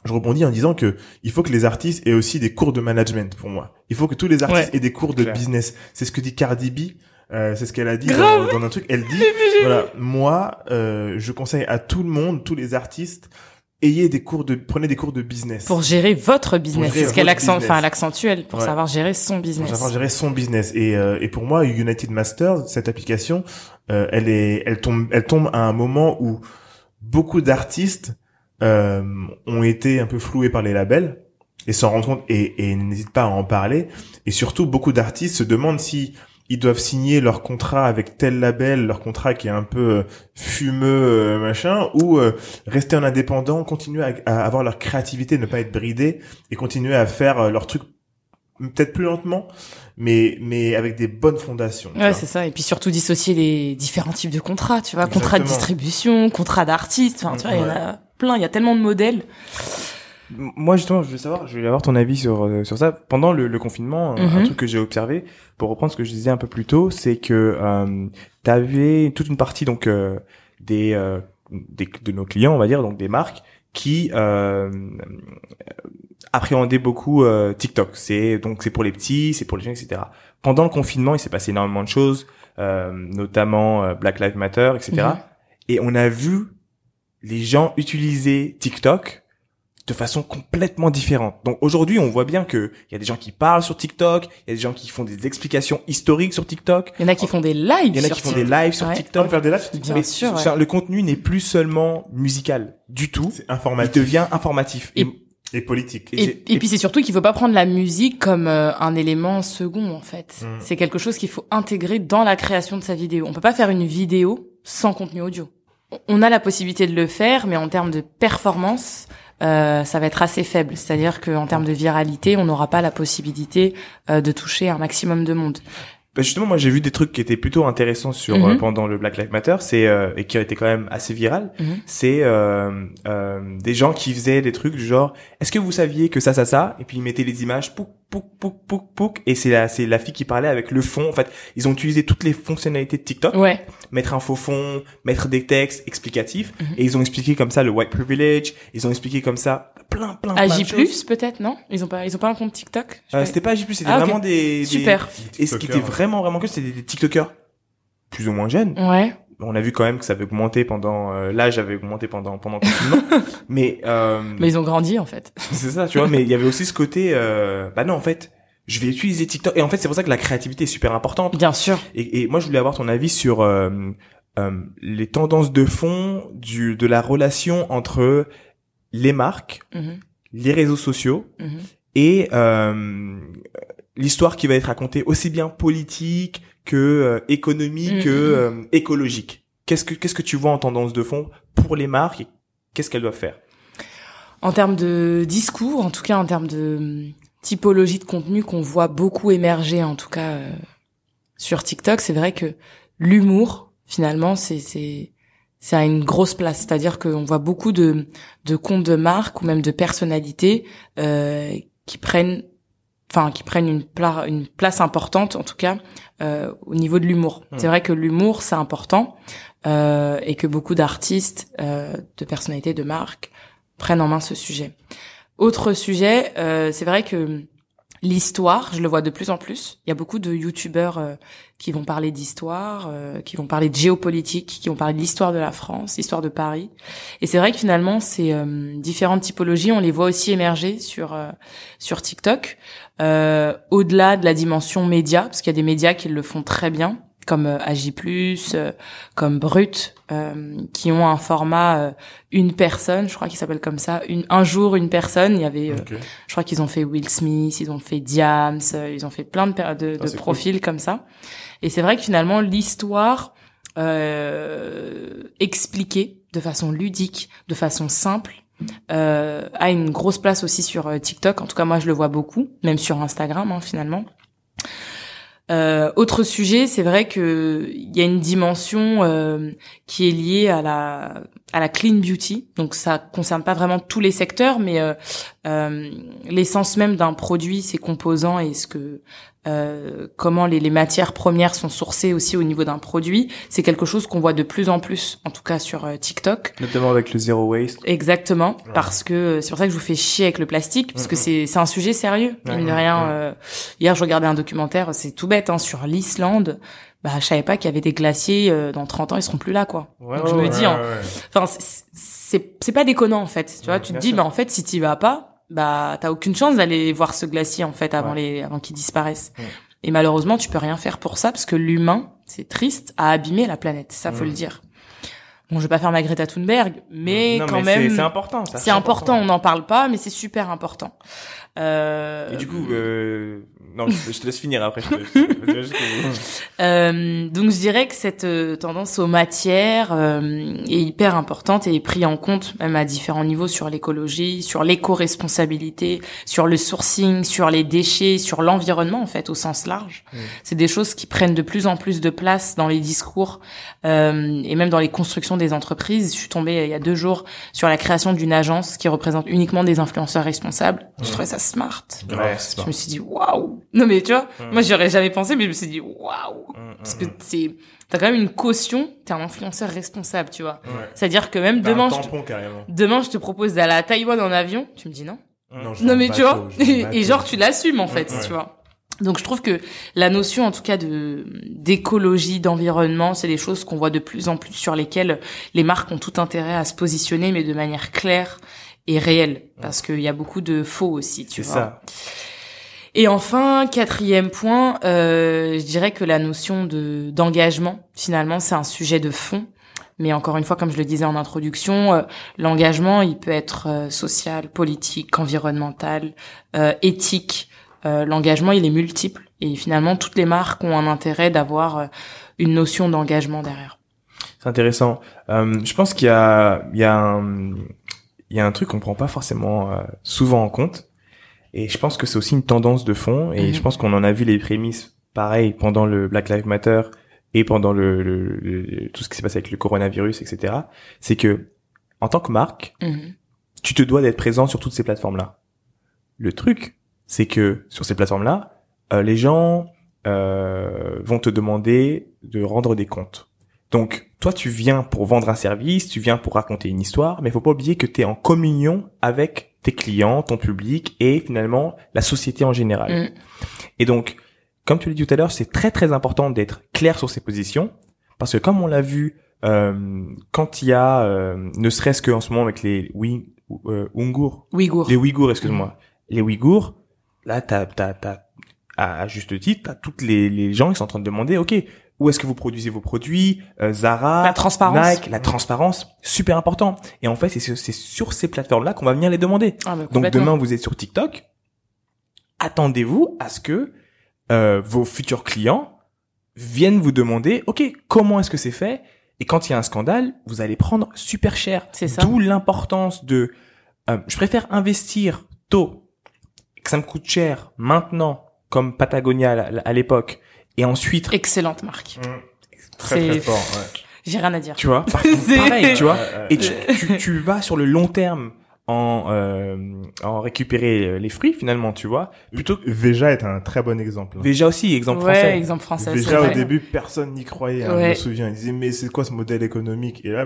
je rebondis en disant que il faut que les artistes aient aussi des cours de management pour moi il faut que tous les artistes Ouais. aient des cours de Clair. business c'est ce que dit Cardi B euh, c'est ce qu'elle a dit dans, dans un truc elle dit <laughs> voilà moi euh, je conseille à tout le monde tous les artistes ayez des cours de prenez des cours de business Pour gérer votre business, c'est ce qu'elle votre accent, business. enfin, elle accentue, elle, pour Ouais. savoir gérer son pour business. savoir gérer son business et euh, et pour moi United Masters cette application euh, elle est elle tombe elle tombe à un moment où beaucoup d'artistes euh, ont été un peu floués par les labels et s'en rendent compte et, et n'hésitent pas à en parler et surtout beaucoup d'artistes se demandent si ils doivent signer leur contrat avec tel label, leur contrat qui est un peu euh, fumeux, euh, machin, ou euh, rester en indépendant, continuer à, à avoir leur créativité, ne pas être bridé, et continuer à faire euh, leur truc peut-être plus lentement, mais mais avec des bonnes fondations. Ouais, c'est ça. Et puis surtout dissocier les différents types de contrats, tu vois. Contrat de Exactement. distribution, contrat d'artiste. Enfin, tu vois, il y en a plein. Il y a tellement de modèles. Moi justement, je veux savoir, je voulais avoir ton avis sur euh, sur ça. Pendant le, le confinement, un- un Mhm. truc que j'ai observé, pour reprendre ce que je disais un peu plus tôt, c'est que euh, t'avais toute une partie donc euh, des, euh, des de nos clients, on va dire, donc des marques qui euh, appréhendaient beaucoup euh, TikTok. C'est donc c'est pour les petits, c'est pour les jeunes, etc. Pendant le confinement, il s'est passé énormément de choses, euh, notamment euh, Black Lives Matter, etc. Mhm. Et on a vu les gens utiliser TikTok de façon complètement différente. Donc aujourd'hui, on voit bien que il y a des gens qui parlent sur TikTok, il y a des gens qui font des explications historiques sur TikTok, Il y en a qui font des lives. il y en a qui font des TikTok. lives sur Ouais. On TikTok. faire des lives sur TikTok. Bien Mais sûr, le contenu n'est plus seulement musical du tout, C'est il informatif devient informatif. Et- et politique. et Et, j'ai- et puis c'est surtout qu'il faut pas prendre la musique comme euh, un élément second en fait. Mm. C'est quelque chose qu'il faut intégrer dans la création de sa vidéo. On peut pas faire une vidéo sans contenu audio. On a la possibilité de le faire, mais en termes de performance, euh, ça va être assez faible. C'est-à-dire qu'en termes de viralité, on n'aura pas la possibilité euh, de toucher un maximum de monde. Bah, justement, moi j'ai vu des trucs qui étaient plutôt intéressants sur Mhm. euh, pendant le Black Lives Matter, c'est euh, et qui ont été quand même assez viral. Mhm. C'est euh, euh, des gens qui faisaient des trucs du genre est-ce que vous saviez que ça ça ça? Et puis ils mettaient les images pouc pouc pouc pouc pouc et c'est la c'est la fille qui parlait avec le fond. En fait, ils ont utilisé toutes les fonctionnalités de TikTok, Ouais. mettre un faux fond, mettre des textes explicatifs Mhm. et ils ont expliqué comme ça le white privilege, ils ont expliqué comme ça plein plein plein de AJ+, choses. peut-être, non? Ils ont pas, ils ont pas un compte TikTok? Euh, pas. c'était pas AJ+, c'était Ah, vraiment des, des- Super. et ce qui était vraiment vraiment que c'était des TikTokers plus ou moins jeunes Ouais. on a vu quand même que ça avait augmenté pendant euh, l'âge avait augmenté pendant pendant le confinement <laughs> mais euh, Mais ils ont grandi en fait. <laughs> c'est ça tu vois mais il y avait aussi ce côté euh, bah non en fait je vais utiliser TikTok et en fait c'est pour ça que la créativité est super importante Bien sûr. et, et moi je voulais avoir ton avis sur euh, euh, les tendances de fond du de la relation entre les marques Mhm. les réseaux sociaux Mhm. et euh, l'histoire qui va être racontée aussi bien politique que euh, économique Mhm. que euh, écologique. Qu'est-ce que qu'est-ce que tu vois en tendance de fond pour les marques et qu'est-ce qu'elles doivent faire? En termes de discours, en tout cas en termes de hum, typologie de contenu qu'on voit beaucoup émerger, en tout cas euh, sur TikTok, c'est vrai que l'humour, finalement, c'est c'est c'est à une grosse place. C'est-à-dire qu'on voit beaucoup de de comptes de marques ou même de personnalités euh, qui prennent, enfin qui prennent une, pla- une place importante, en tout cas euh, au niveau de l'humour. Hmm. C'est vrai que l'humour c'est important euh, et que beaucoup d'artistes, euh, de personnalités, de marques prennent en main ce sujet. Autre sujet, euh, c'est vrai que l'histoire, je le vois de plus en plus. Il y a beaucoup de youtubeurs euh, qui vont parler d'histoire, euh, qui vont parler de géopolitique, qui vont parler de l'histoire de la France, l'histoire de Paris. Et c'est vrai que finalement, ces euh, différentes typologies, on les voit aussi émerger sur euh, sur TikTok, euh, au-delà de la dimension média, parce qu'il y a des médias qui le font très bien, comme euh, Agi+, euh, comme Brut, qui ont un format une personne, je crois qu'il s'appelle comme ça, une, un jour une personne. Il y avait, je crois qu'ils ont fait Will Smith, ils ont fait Diams, ils ont fait plein de, de, de ah, profils comme ça. Et c'est vrai que finalement l'histoire expliquée de façon ludique, de façon simple, euh, a une grosse place aussi sur euh, TikTok. En tout cas, moi, je le vois beaucoup, même sur Instagram, hein, finalement. Euh, autre sujet, c'est vrai que il y a une dimension euh, qui est liée à la à la clean beauty. Donc ça concerne pas vraiment tous les secteurs, mais euh, l'essence même d'un produit, ses composants et ce que euh, comment les, les, matières premières sont sourcées aussi au niveau d'un produit, c'est quelque chose qu'on voit de plus en plus, en tout cas sur euh, TikTok. Notamment avec le zero waste. Exactement, parce que euh, c'est pour ça que je vous fais chier avec le plastique, parce que c'est c'est un sujet sérieux. Ouais, de rien. hier, je regardais un documentaire, c'est tout bête, hein, sur l'Islande. Bah, je savais pas qu'il y avait des glaciers dans 30 ans, ils seront plus là, quoi. Donc je me dis, enfin, c'est c'est pas déconnant en fait. Tu vois, tu te dis, mais en fait, si tu vas pas, bah t'as aucune chance d'aller voir ce glacier en fait avant les avant qu'il disparaisse. Et malheureusement, tu peux rien faire pour ça parce que l'humain, c'est triste, a abîmé la planète. Ça faut le dire. Bon, je vais pas faire ma Greta Thunberg, mais quand même, c'est important. C'est important. On n'en parle pas, mais c'est super important. Euh... Et du coup, euh, non, je te laisse finir après. euh, donc je dirais que cette euh, tendance aux matières euh, est hyper importante et est prise en compte même à différents niveaux sur l'écologie, sur l'éco-responsabilité, sur le sourcing, sur les déchets, sur l'environnement en fait au sens large. Mm. C'est des choses qui prennent de plus en plus de place dans les discours euh, et même dans les constructions des entreprises. Je suis tombée il y a deux jours sur la création d'une agence qui représente uniquement des influenceurs responsables. Je mm. trouvais ça smart. Ouais, je me suis dit waouh non mais tu vois, mm. moi j'aurais jamais pensé, mais je me suis dit waouh, mm, mm, parce que c'est t'as quand même une caution, t'es un influenceur responsable, tu vois. C'est-à-dire que même demain, je te... demain je te propose d'aller à Taïwan en avion, tu me dis non. Non, mais tu vois, <laughs> et genre tu l'assumes en fait, tu vois. Donc je trouve que la notion en tout cas de d'écologie, d'environnement, c'est des choses qu'on voit de plus en plus sur lesquelles les marques ont tout intérêt à se positionner, mais de manière claire et réelle, parce qu'il y a beaucoup de faux aussi, tu vois. C'est ça. Et enfin, quatrième point, euh, je dirais que la notion de d'engagement, finalement, c'est un sujet de fond. Mais encore une fois, comme je le disais en introduction, euh, l'engagement, il peut être euh, social, politique, environnemental, euh, éthique. l'engagement, il est multiple. Et finalement, toutes les marques ont un intérêt d'avoir une notion d'engagement derrière. C'est intéressant. je pense qu'il y a, il y a un, il y a un truc qu'on prend pas forcément souvent en compte et je pense que c'est aussi une tendance de fond. Et mhm. je pense qu'on en a vu les prémices, pareil, pendant le Black Lives Matter et pendant le, le, tout ce qui s'est passé avec le coronavirus, etc. C'est que en tant que marque, mhm. tu te dois d'être présent sur toutes ces plateformes-là. Le truc, c'est que sur ces plateformes-là, euh, les gens euh, vont te demander de rendre des comptes. Donc, toi, tu viens pour vendre un service, tu viens pour raconter une histoire, mais il faut pas oublier que tu es en communion avec tes clients, ton public et finalement la société en général. Mm. Et donc, comme tu l'as dit tout à l'heure, c'est très très important d'être clair sur ses positions parce que comme on l'a vu euh, quand il y a, euh, ne serait-ce qu'en ce moment avec les oui, euh, Ouïghours, les Ouïghours, excuse-moi, mm. les Ouïghours, là t'as t'as t'as à juste titre, t'as toutes les les gens qui sont en train de demander, ok, où est-ce que vous produisez vos produits, euh, Zara, la transparence. Nike, la transparence, super important. Et en fait, c'est sur ces plateformes-là qu'on va venir les demander. Ah, Donc demain, vous êtes sur TikTok, attendez-vous à ce que euh, vos futurs clients viennent vous demander, ok, comment est-ce que c'est fait? Et quand il y a un scandale, vous allez prendre super cher. C'est ça. D'où l'importance de, euh, je préfère investir tôt, que ça me coûte cher maintenant, comme Patagonia à l'époque, et ensuite. Excellente marque. Mmh. Très très fort. Ouais. J'ai rien à dire. Tu vois, <laughs> pareil, tu vois. Et tu, tu, tu, vas sur le long terme en euh, en récupérer euh, les fruits finalement, tu vois. Plutôt Veja est un très bon exemple. Veja aussi, exemple ouais, français. exemple français. Veja au début, personne n'y croyait. Hein, Je me souviens, ils disaient mais c'est quoi ce modèle économique? Et là,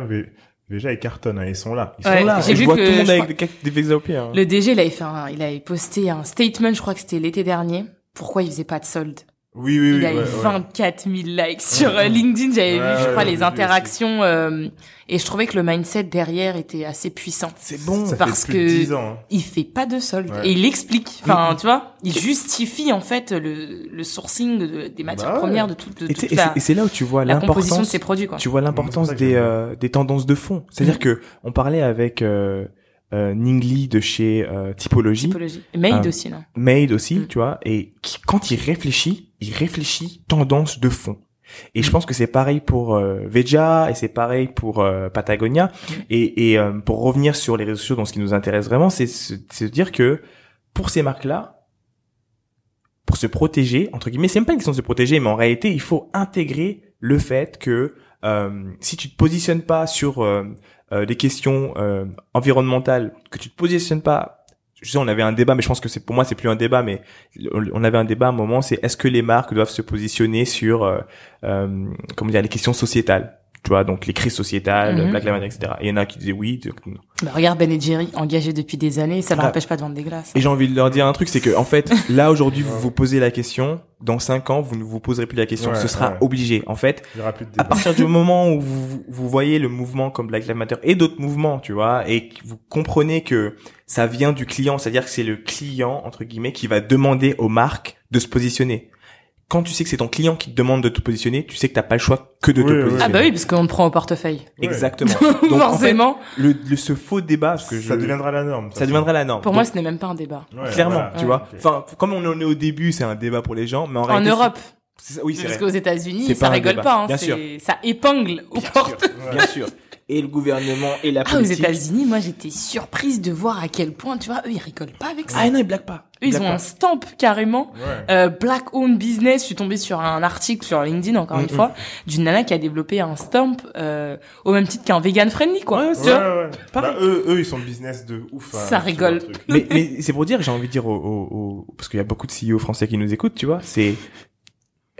Déjà, ils cartonnent, hein, ils sont là. Ils sont là. J'ai vu vois que tout le monde avec des, des au pied. Hein. Le DG, il avait fait un, il avait posté un statement, je crois que c'était l'été dernier. Pourquoi il faisait pas de solde? Oui, oui, oui. il a eu ouais, ouais. 24 000 likes sur euh, LinkedIn. J'avais Ouais, vu, je crois, ouais, les interactions. euh, et je trouvais que le mindset derrière était assez puissant. C'est bon. Ça parce fait plus de que 10 ans. hein. il fait pas de solde Ouais. et il explique. Enfin, tu vois, il justifie en fait le, le sourcing de- des matières Bah premières de toute, de Et, toute la, c'est- et c'est là où tu vois la composition de l'importance. ses produits. Quoi. Tu vois l'importance des euh, des tendances de fond. C'est-à-dire Mhm. que on parlait avec euh, euh, Ningli de chez euh, Typologie, Typologie. Made Ah. aussi, non? Made aussi, Mhm. tu vois, et qui, quand il réfléchit, il réfléchit tendance de fond. Et je pense que c'est pareil pour euh, Veja et c'est pareil pour euh, Patagonia. Mhm. Et, et euh, pour revenir sur les réseaux sociaux, dans ce qui nous intéresse vraiment, c'est se, dire que pour ces marques-là, pour se protéger, entre guillemets, c'est même pas une question de se protéger, mais en réalité, il faut intégrer le fait que euh, si tu te positionnes pas sur des questions environnementales, que tu te positionnes pas je sais, on avait un débat, mais je pense que c'est pour moi c'est plus un débat, mais on avait un débat à un moment, c'est est-ce que les marques doivent se positionner sur euh, euh, comment dire les questions sociétales, tu vois, donc les crises sociétales, Mhm. Black Lives Matter, etc. Et il y en a qui disaient oui. non. Bah, Regarde Ben Jerry, engagé depuis des années, ça ne Ah. empêche pas de vendre des glaces. Et j'ai envie de leur dire un truc, c'est que en fait, <laughs> là aujourd'hui, vous vous posez la question. Dans cinq ans, vous ne vous poserez plus la question. Ouais, Ce sera ouais. obligé. En fait, Il y aura plus de à partir du <laughs> moment où vous, vous voyez le mouvement comme Black Lives Matter et d'autres mouvements, tu vois, et que vous comprenez que ça vient du client, c'est-à-dire que c'est le client, entre guillemets, qui va demander aux marques de se positionner. Quand tu sais que c'est ton client qui te demande de te positionner, tu sais que t'as pas le choix que de te Oui, positionner. Ah bah oui, parce qu'on te prend au portefeuille. Exactement. <laughs> Donc, en fait, Forcément. le, le- ce faux débat, parce que ça je- deviendra la norme. ça deviendra la norme. Pour Donc, moi, ce n'est même pas un débat. Ouais, clairement, voilà. tu Ouais. vois. Ok. Enfin, comme on en est au début, c'est un débat pour les gens, mais en, En réalité, Europe, c'est- c'est- oui, c'est parce vrai. qu'aux États-Unis, ça pas rigole débat. pas. Hein, Bien c'est- sûr. Ça épingle au Bien porte. sûr, bien sûr. Et le gouvernement et la Ah, aux politique. États-Unis, moi, j'étais surprise de voir à quel point, tu vois, eux, ils rigolent pas avec ça. Ah non, ils blaguent pas. eux, ils blaguent ont pas. un stamp carrément. Ouais. Euh, Black Owned Business, je suis tombée sur un article sur LinkedIn encore une Mhm. fois d'une nana qui a développé un stamp euh, au même titre qu'un vegan friendly quoi. Ouais, Ouais, ouais. Bah, eux, eux, ils sont business de ouf. hein, Ça rigole. mais, mais c'est pour dire, j'ai envie de dire aux, aux- aux- parce qu'il y a beaucoup de CEO français qui nous écoutent, tu vois, c'est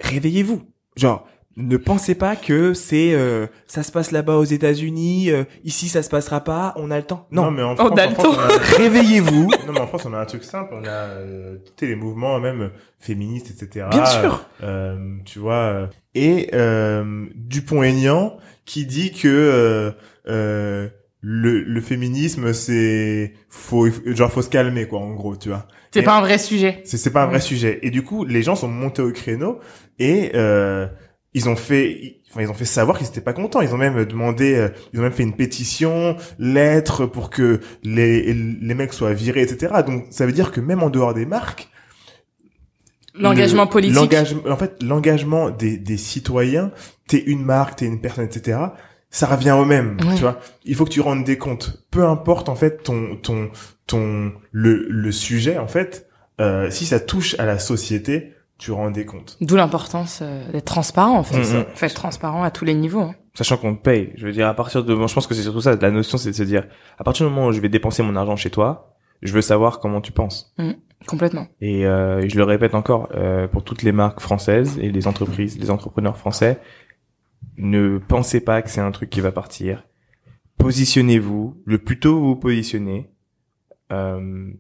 réveillez-vous. Genre, ne pensez pas que c'est euh, ça se passe là-bas aux États-Unis, euh, ici ça se passera pas, on a le temps. Non, mais en Oh, France, en Dalton. France, on a- réveillez-vous. Non, mais en France, on a un truc simple. On a euh, sais, les mouvements même féministes, etc. Bien sûr. Euh, tu vois. euh, et euh, Dupont-Aignan qui dit que euh, euh, le, le féminisme, c'est faut genre faut se calmer quoi. En gros, tu vois. C'est pas un vrai sujet. C'est c'est pas un vrai sujet. Et du coup, les gens sont montés au créneau et euh, ils ont fait, enfin, ils ont fait savoir qu'ils étaient pas contents. Ils ont même demandé, euh, ils ont même fait une pétition, lettre pour que les les mecs soient virés, etc. Donc ça veut dire que même en dehors des marques, L'engagement le- politique. l'engagement, en fait, l'engagement des des citoyens, t'es une marque, t'es une personne, etc. Ça revient au même, Ouais. tu vois. Il faut que tu rendes des comptes. Peu importe en fait ton ton ton le le sujet en fait. Euh, si ça touche à la société, tu rends des comptes. D'où l'importance euh, d'être transparent en fait. Mhm. Faut être transparent à tous les niveaux. hein. Sachant qu'on te paye. Je veux dire, à partir de, moi, je pense que c'est surtout ça. La notion, c'est de se dire, à partir du moment où je vais dépenser mon argent chez toi, je veux savoir comment tu penses. Complètement. Et euh, je le répète encore, euh, pour toutes les marques françaises et les entreprises, les entrepreneurs français, ne pensez pas que c'est un truc qui va partir. Positionnez-vous. Le plus tôt vous vous positionnez, euh,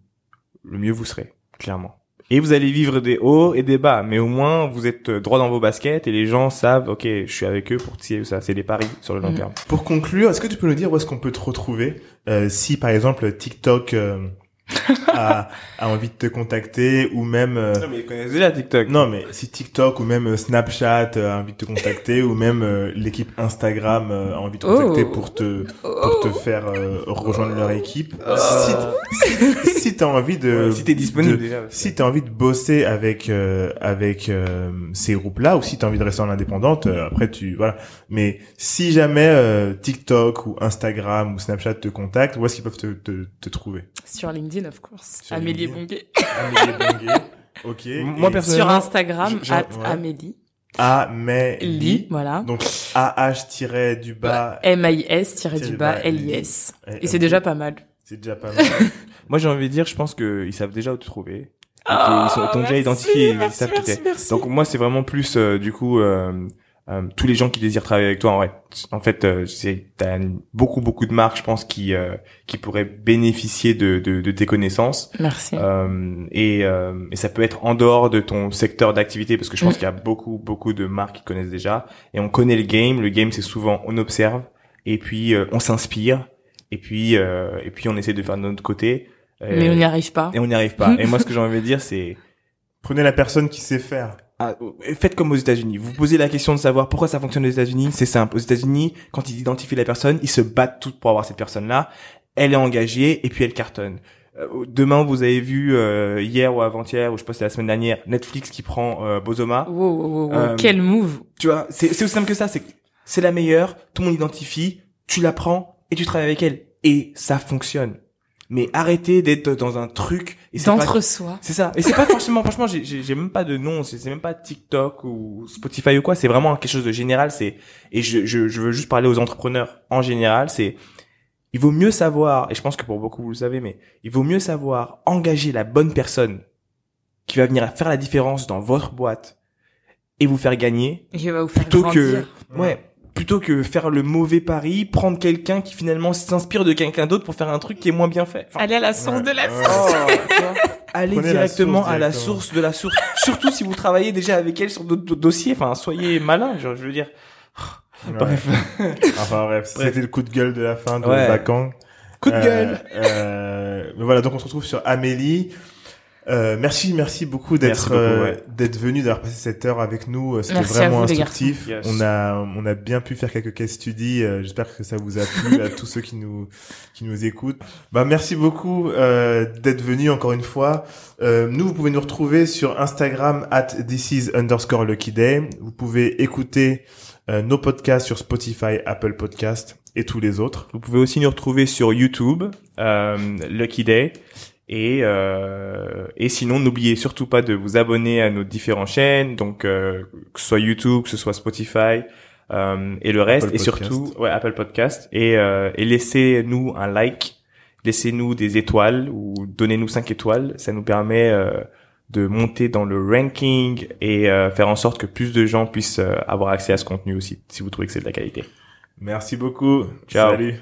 le mieux vous serez, clairement. Et vous allez vivre des hauts et des bas, mais au moins vous êtes droit dans vos baskets et les gens savent, ok, je suis avec eux pour ou ça. C'est des paris sur le long Mhm. terme. Pour conclure, est-ce que tu peux nous dire où est-ce qu'on peut te retrouver euh, si par exemple TikTok euh, <laughs> a, a envie de te contacter ou même euh, mais ils connaissent déjà TikTok. non mais si TikTok ou même euh, Snapchat euh, a envie de te contacter ou même euh, l'équipe Instagram euh, a envie de te contacter Oh. pour te pour te faire euh, rejoindre leur équipe si t- si t'as envie de Ouais, si t'es disponible de- déjà. si t'as envie de bosser avec euh, avec euh, ces groupes-là ou si t'as envie de rester en indépendante, euh, après tu voilà. Mais si jamais euh, TikTok ou Instagram ou Snapchat te contactent, où est-ce qu'ils peuvent te, te, te trouver? Sur LinkedIn, of course. Sur Amélie. Bonguet. Amélie Bonguet. <laughs> Ok. Moi, Et personnellement, Sur Instagram, je- je- at ouais. Amélie. Amélie. Li, voilà. Donc AH tiré du bas. M-I-S, tiré Tiré du du bas, bas, L-I-S. Et- Et c'est déjà pas mal. C'est déjà pas mal. <laughs> Moi, j'ai envie de dire, je pense qu'ils savent déjà où te trouver. Ah, qu'ils sont- t'ont déjà identifié, ils savent qui t'es. Donc moi, c'est vraiment plus, euh, du coup, euh, euh, tous les gens qui désirent travailler avec toi en, vrai, en fait euh, c'est t'as beaucoup beaucoup de marques je pense qui euh, qui pourraient bénéficier de, de, de tes connaissances Merci. euh, et, euh, et ça peut être en dehors de ton secteur d'activité parce que je pense Mm. qu'il y a beaucoup beaucoup de marques qui connaissent déjà et on connaît le game le game c'est souvent on observe et puis euh, on s'inspire et puis euh, et puis on essaie de faire de notre côté Mais on n'y arrive pas. et on n'y arrive pas <laughs> et moi ce que j'ai envie de dire c'est Prenez la personne qui sait faire. Ah, euh, faites comme aux États-Unis. Vous posez la question de savoir pourquoi ça fonctionne aux États-Unis. C'est simple. Aux États-Unis, quand ils identifient la personne, ils se battent tous pour avoir cette personne-là. Elle est engagée et puis elle cartonne. Euh, demain, vous avez vu euh, hier ou avant-hier ou je c'était la semaine dernière, Netflix qui prend euh, Bozoma. Wow, wow, wow, wow. Euh, Quel move. Tu vois, c'est c'est aussi simple que ça. C'est c'est la meilleure. Tout le monde l'identifie. Tu la prends et tu travailles avec elle et ça fonctionne. Mais arrêtez d'être dans un truc. et c'est pas- D'entre-soi. c'est ça. Et c'est pas forcément, franchement, j'ai- même pas de nom. C'est même pas TikTok ou Spotify ou quoi. C'est vraiment quelque chose de général. C'est et je, je je veux juste parler aux entrepreneurs en général. C'est il vaut mieux savoir. Et je pense que pour beaucoup vous le savez, mais il vaut mieux savoir engager la bonne personne qui va venir faire la différence dans votre boîte et vous faire gagner Il va vous faire plutôt que grandir. ouais plutôt que faire le mauvais pari, prendre quelqu'un qui finalement s'inspire de quelqu'un d'autre pour faire un truc qui est moins bien fait. Enfin, Aller à la source Ouais. de la source. Oh, vois, <laughs> allez Prenez la directement source à la source de la source. Surtout si vous travaillez déjà avec elle sur d'autres do- dossiers. Enfin, soyez malin. Je, je veux dire. Ouais. Bref. <laughs> Enfin bref, c'était le coup de gueule de la fin de Ouais. Zakang. Coup de Euh, gueule. euh, mais voilà, donc on se retrouve sur Amélie. Euh, merci, merci beaucoup d'être euh, ouais. d'être venu, d'avoir passé cette heure avec nous. Euh, C'était vraiment vous, instructif. On a on a bien pu faire quelques case studies. Euh, J'espère que ça vous a plu à <laughs> tous ceux qui nous qui nous écoutent. Bah merci beaucoup euh, d'être venu encore une fois. Euh, nous, vous pouvez nous retrouver sur Instagram at this is underscore lucky day. Vous pouvez écouter euh, nos podcasts sur Spotify, Apple Podcast et tous les autres. Vous pouvez aussi nous retrouver sur YouTube, euh, Lucky Day. Et, euh, et sinon, n'oubliez surtout pas de vous abonner à nos différentes chaînes, donc euh, que ce soit YouTube, que ce soit Spotify euh, et le reste, Apple et Podcast. surtout ouais, Apple Podcast. Et, euh, et laissez-nous un like, laissez-nous des étoiles ou donnez-nous 5 étoiles. Ça nous permet euh, de monter dans le ranking et euh, faire en sorte que plus de gens puissent euh, avoir accès à ce contenu aussi, si vous trouvez que c'est de la qualité. Merci beaucoup. Ciao. Salut.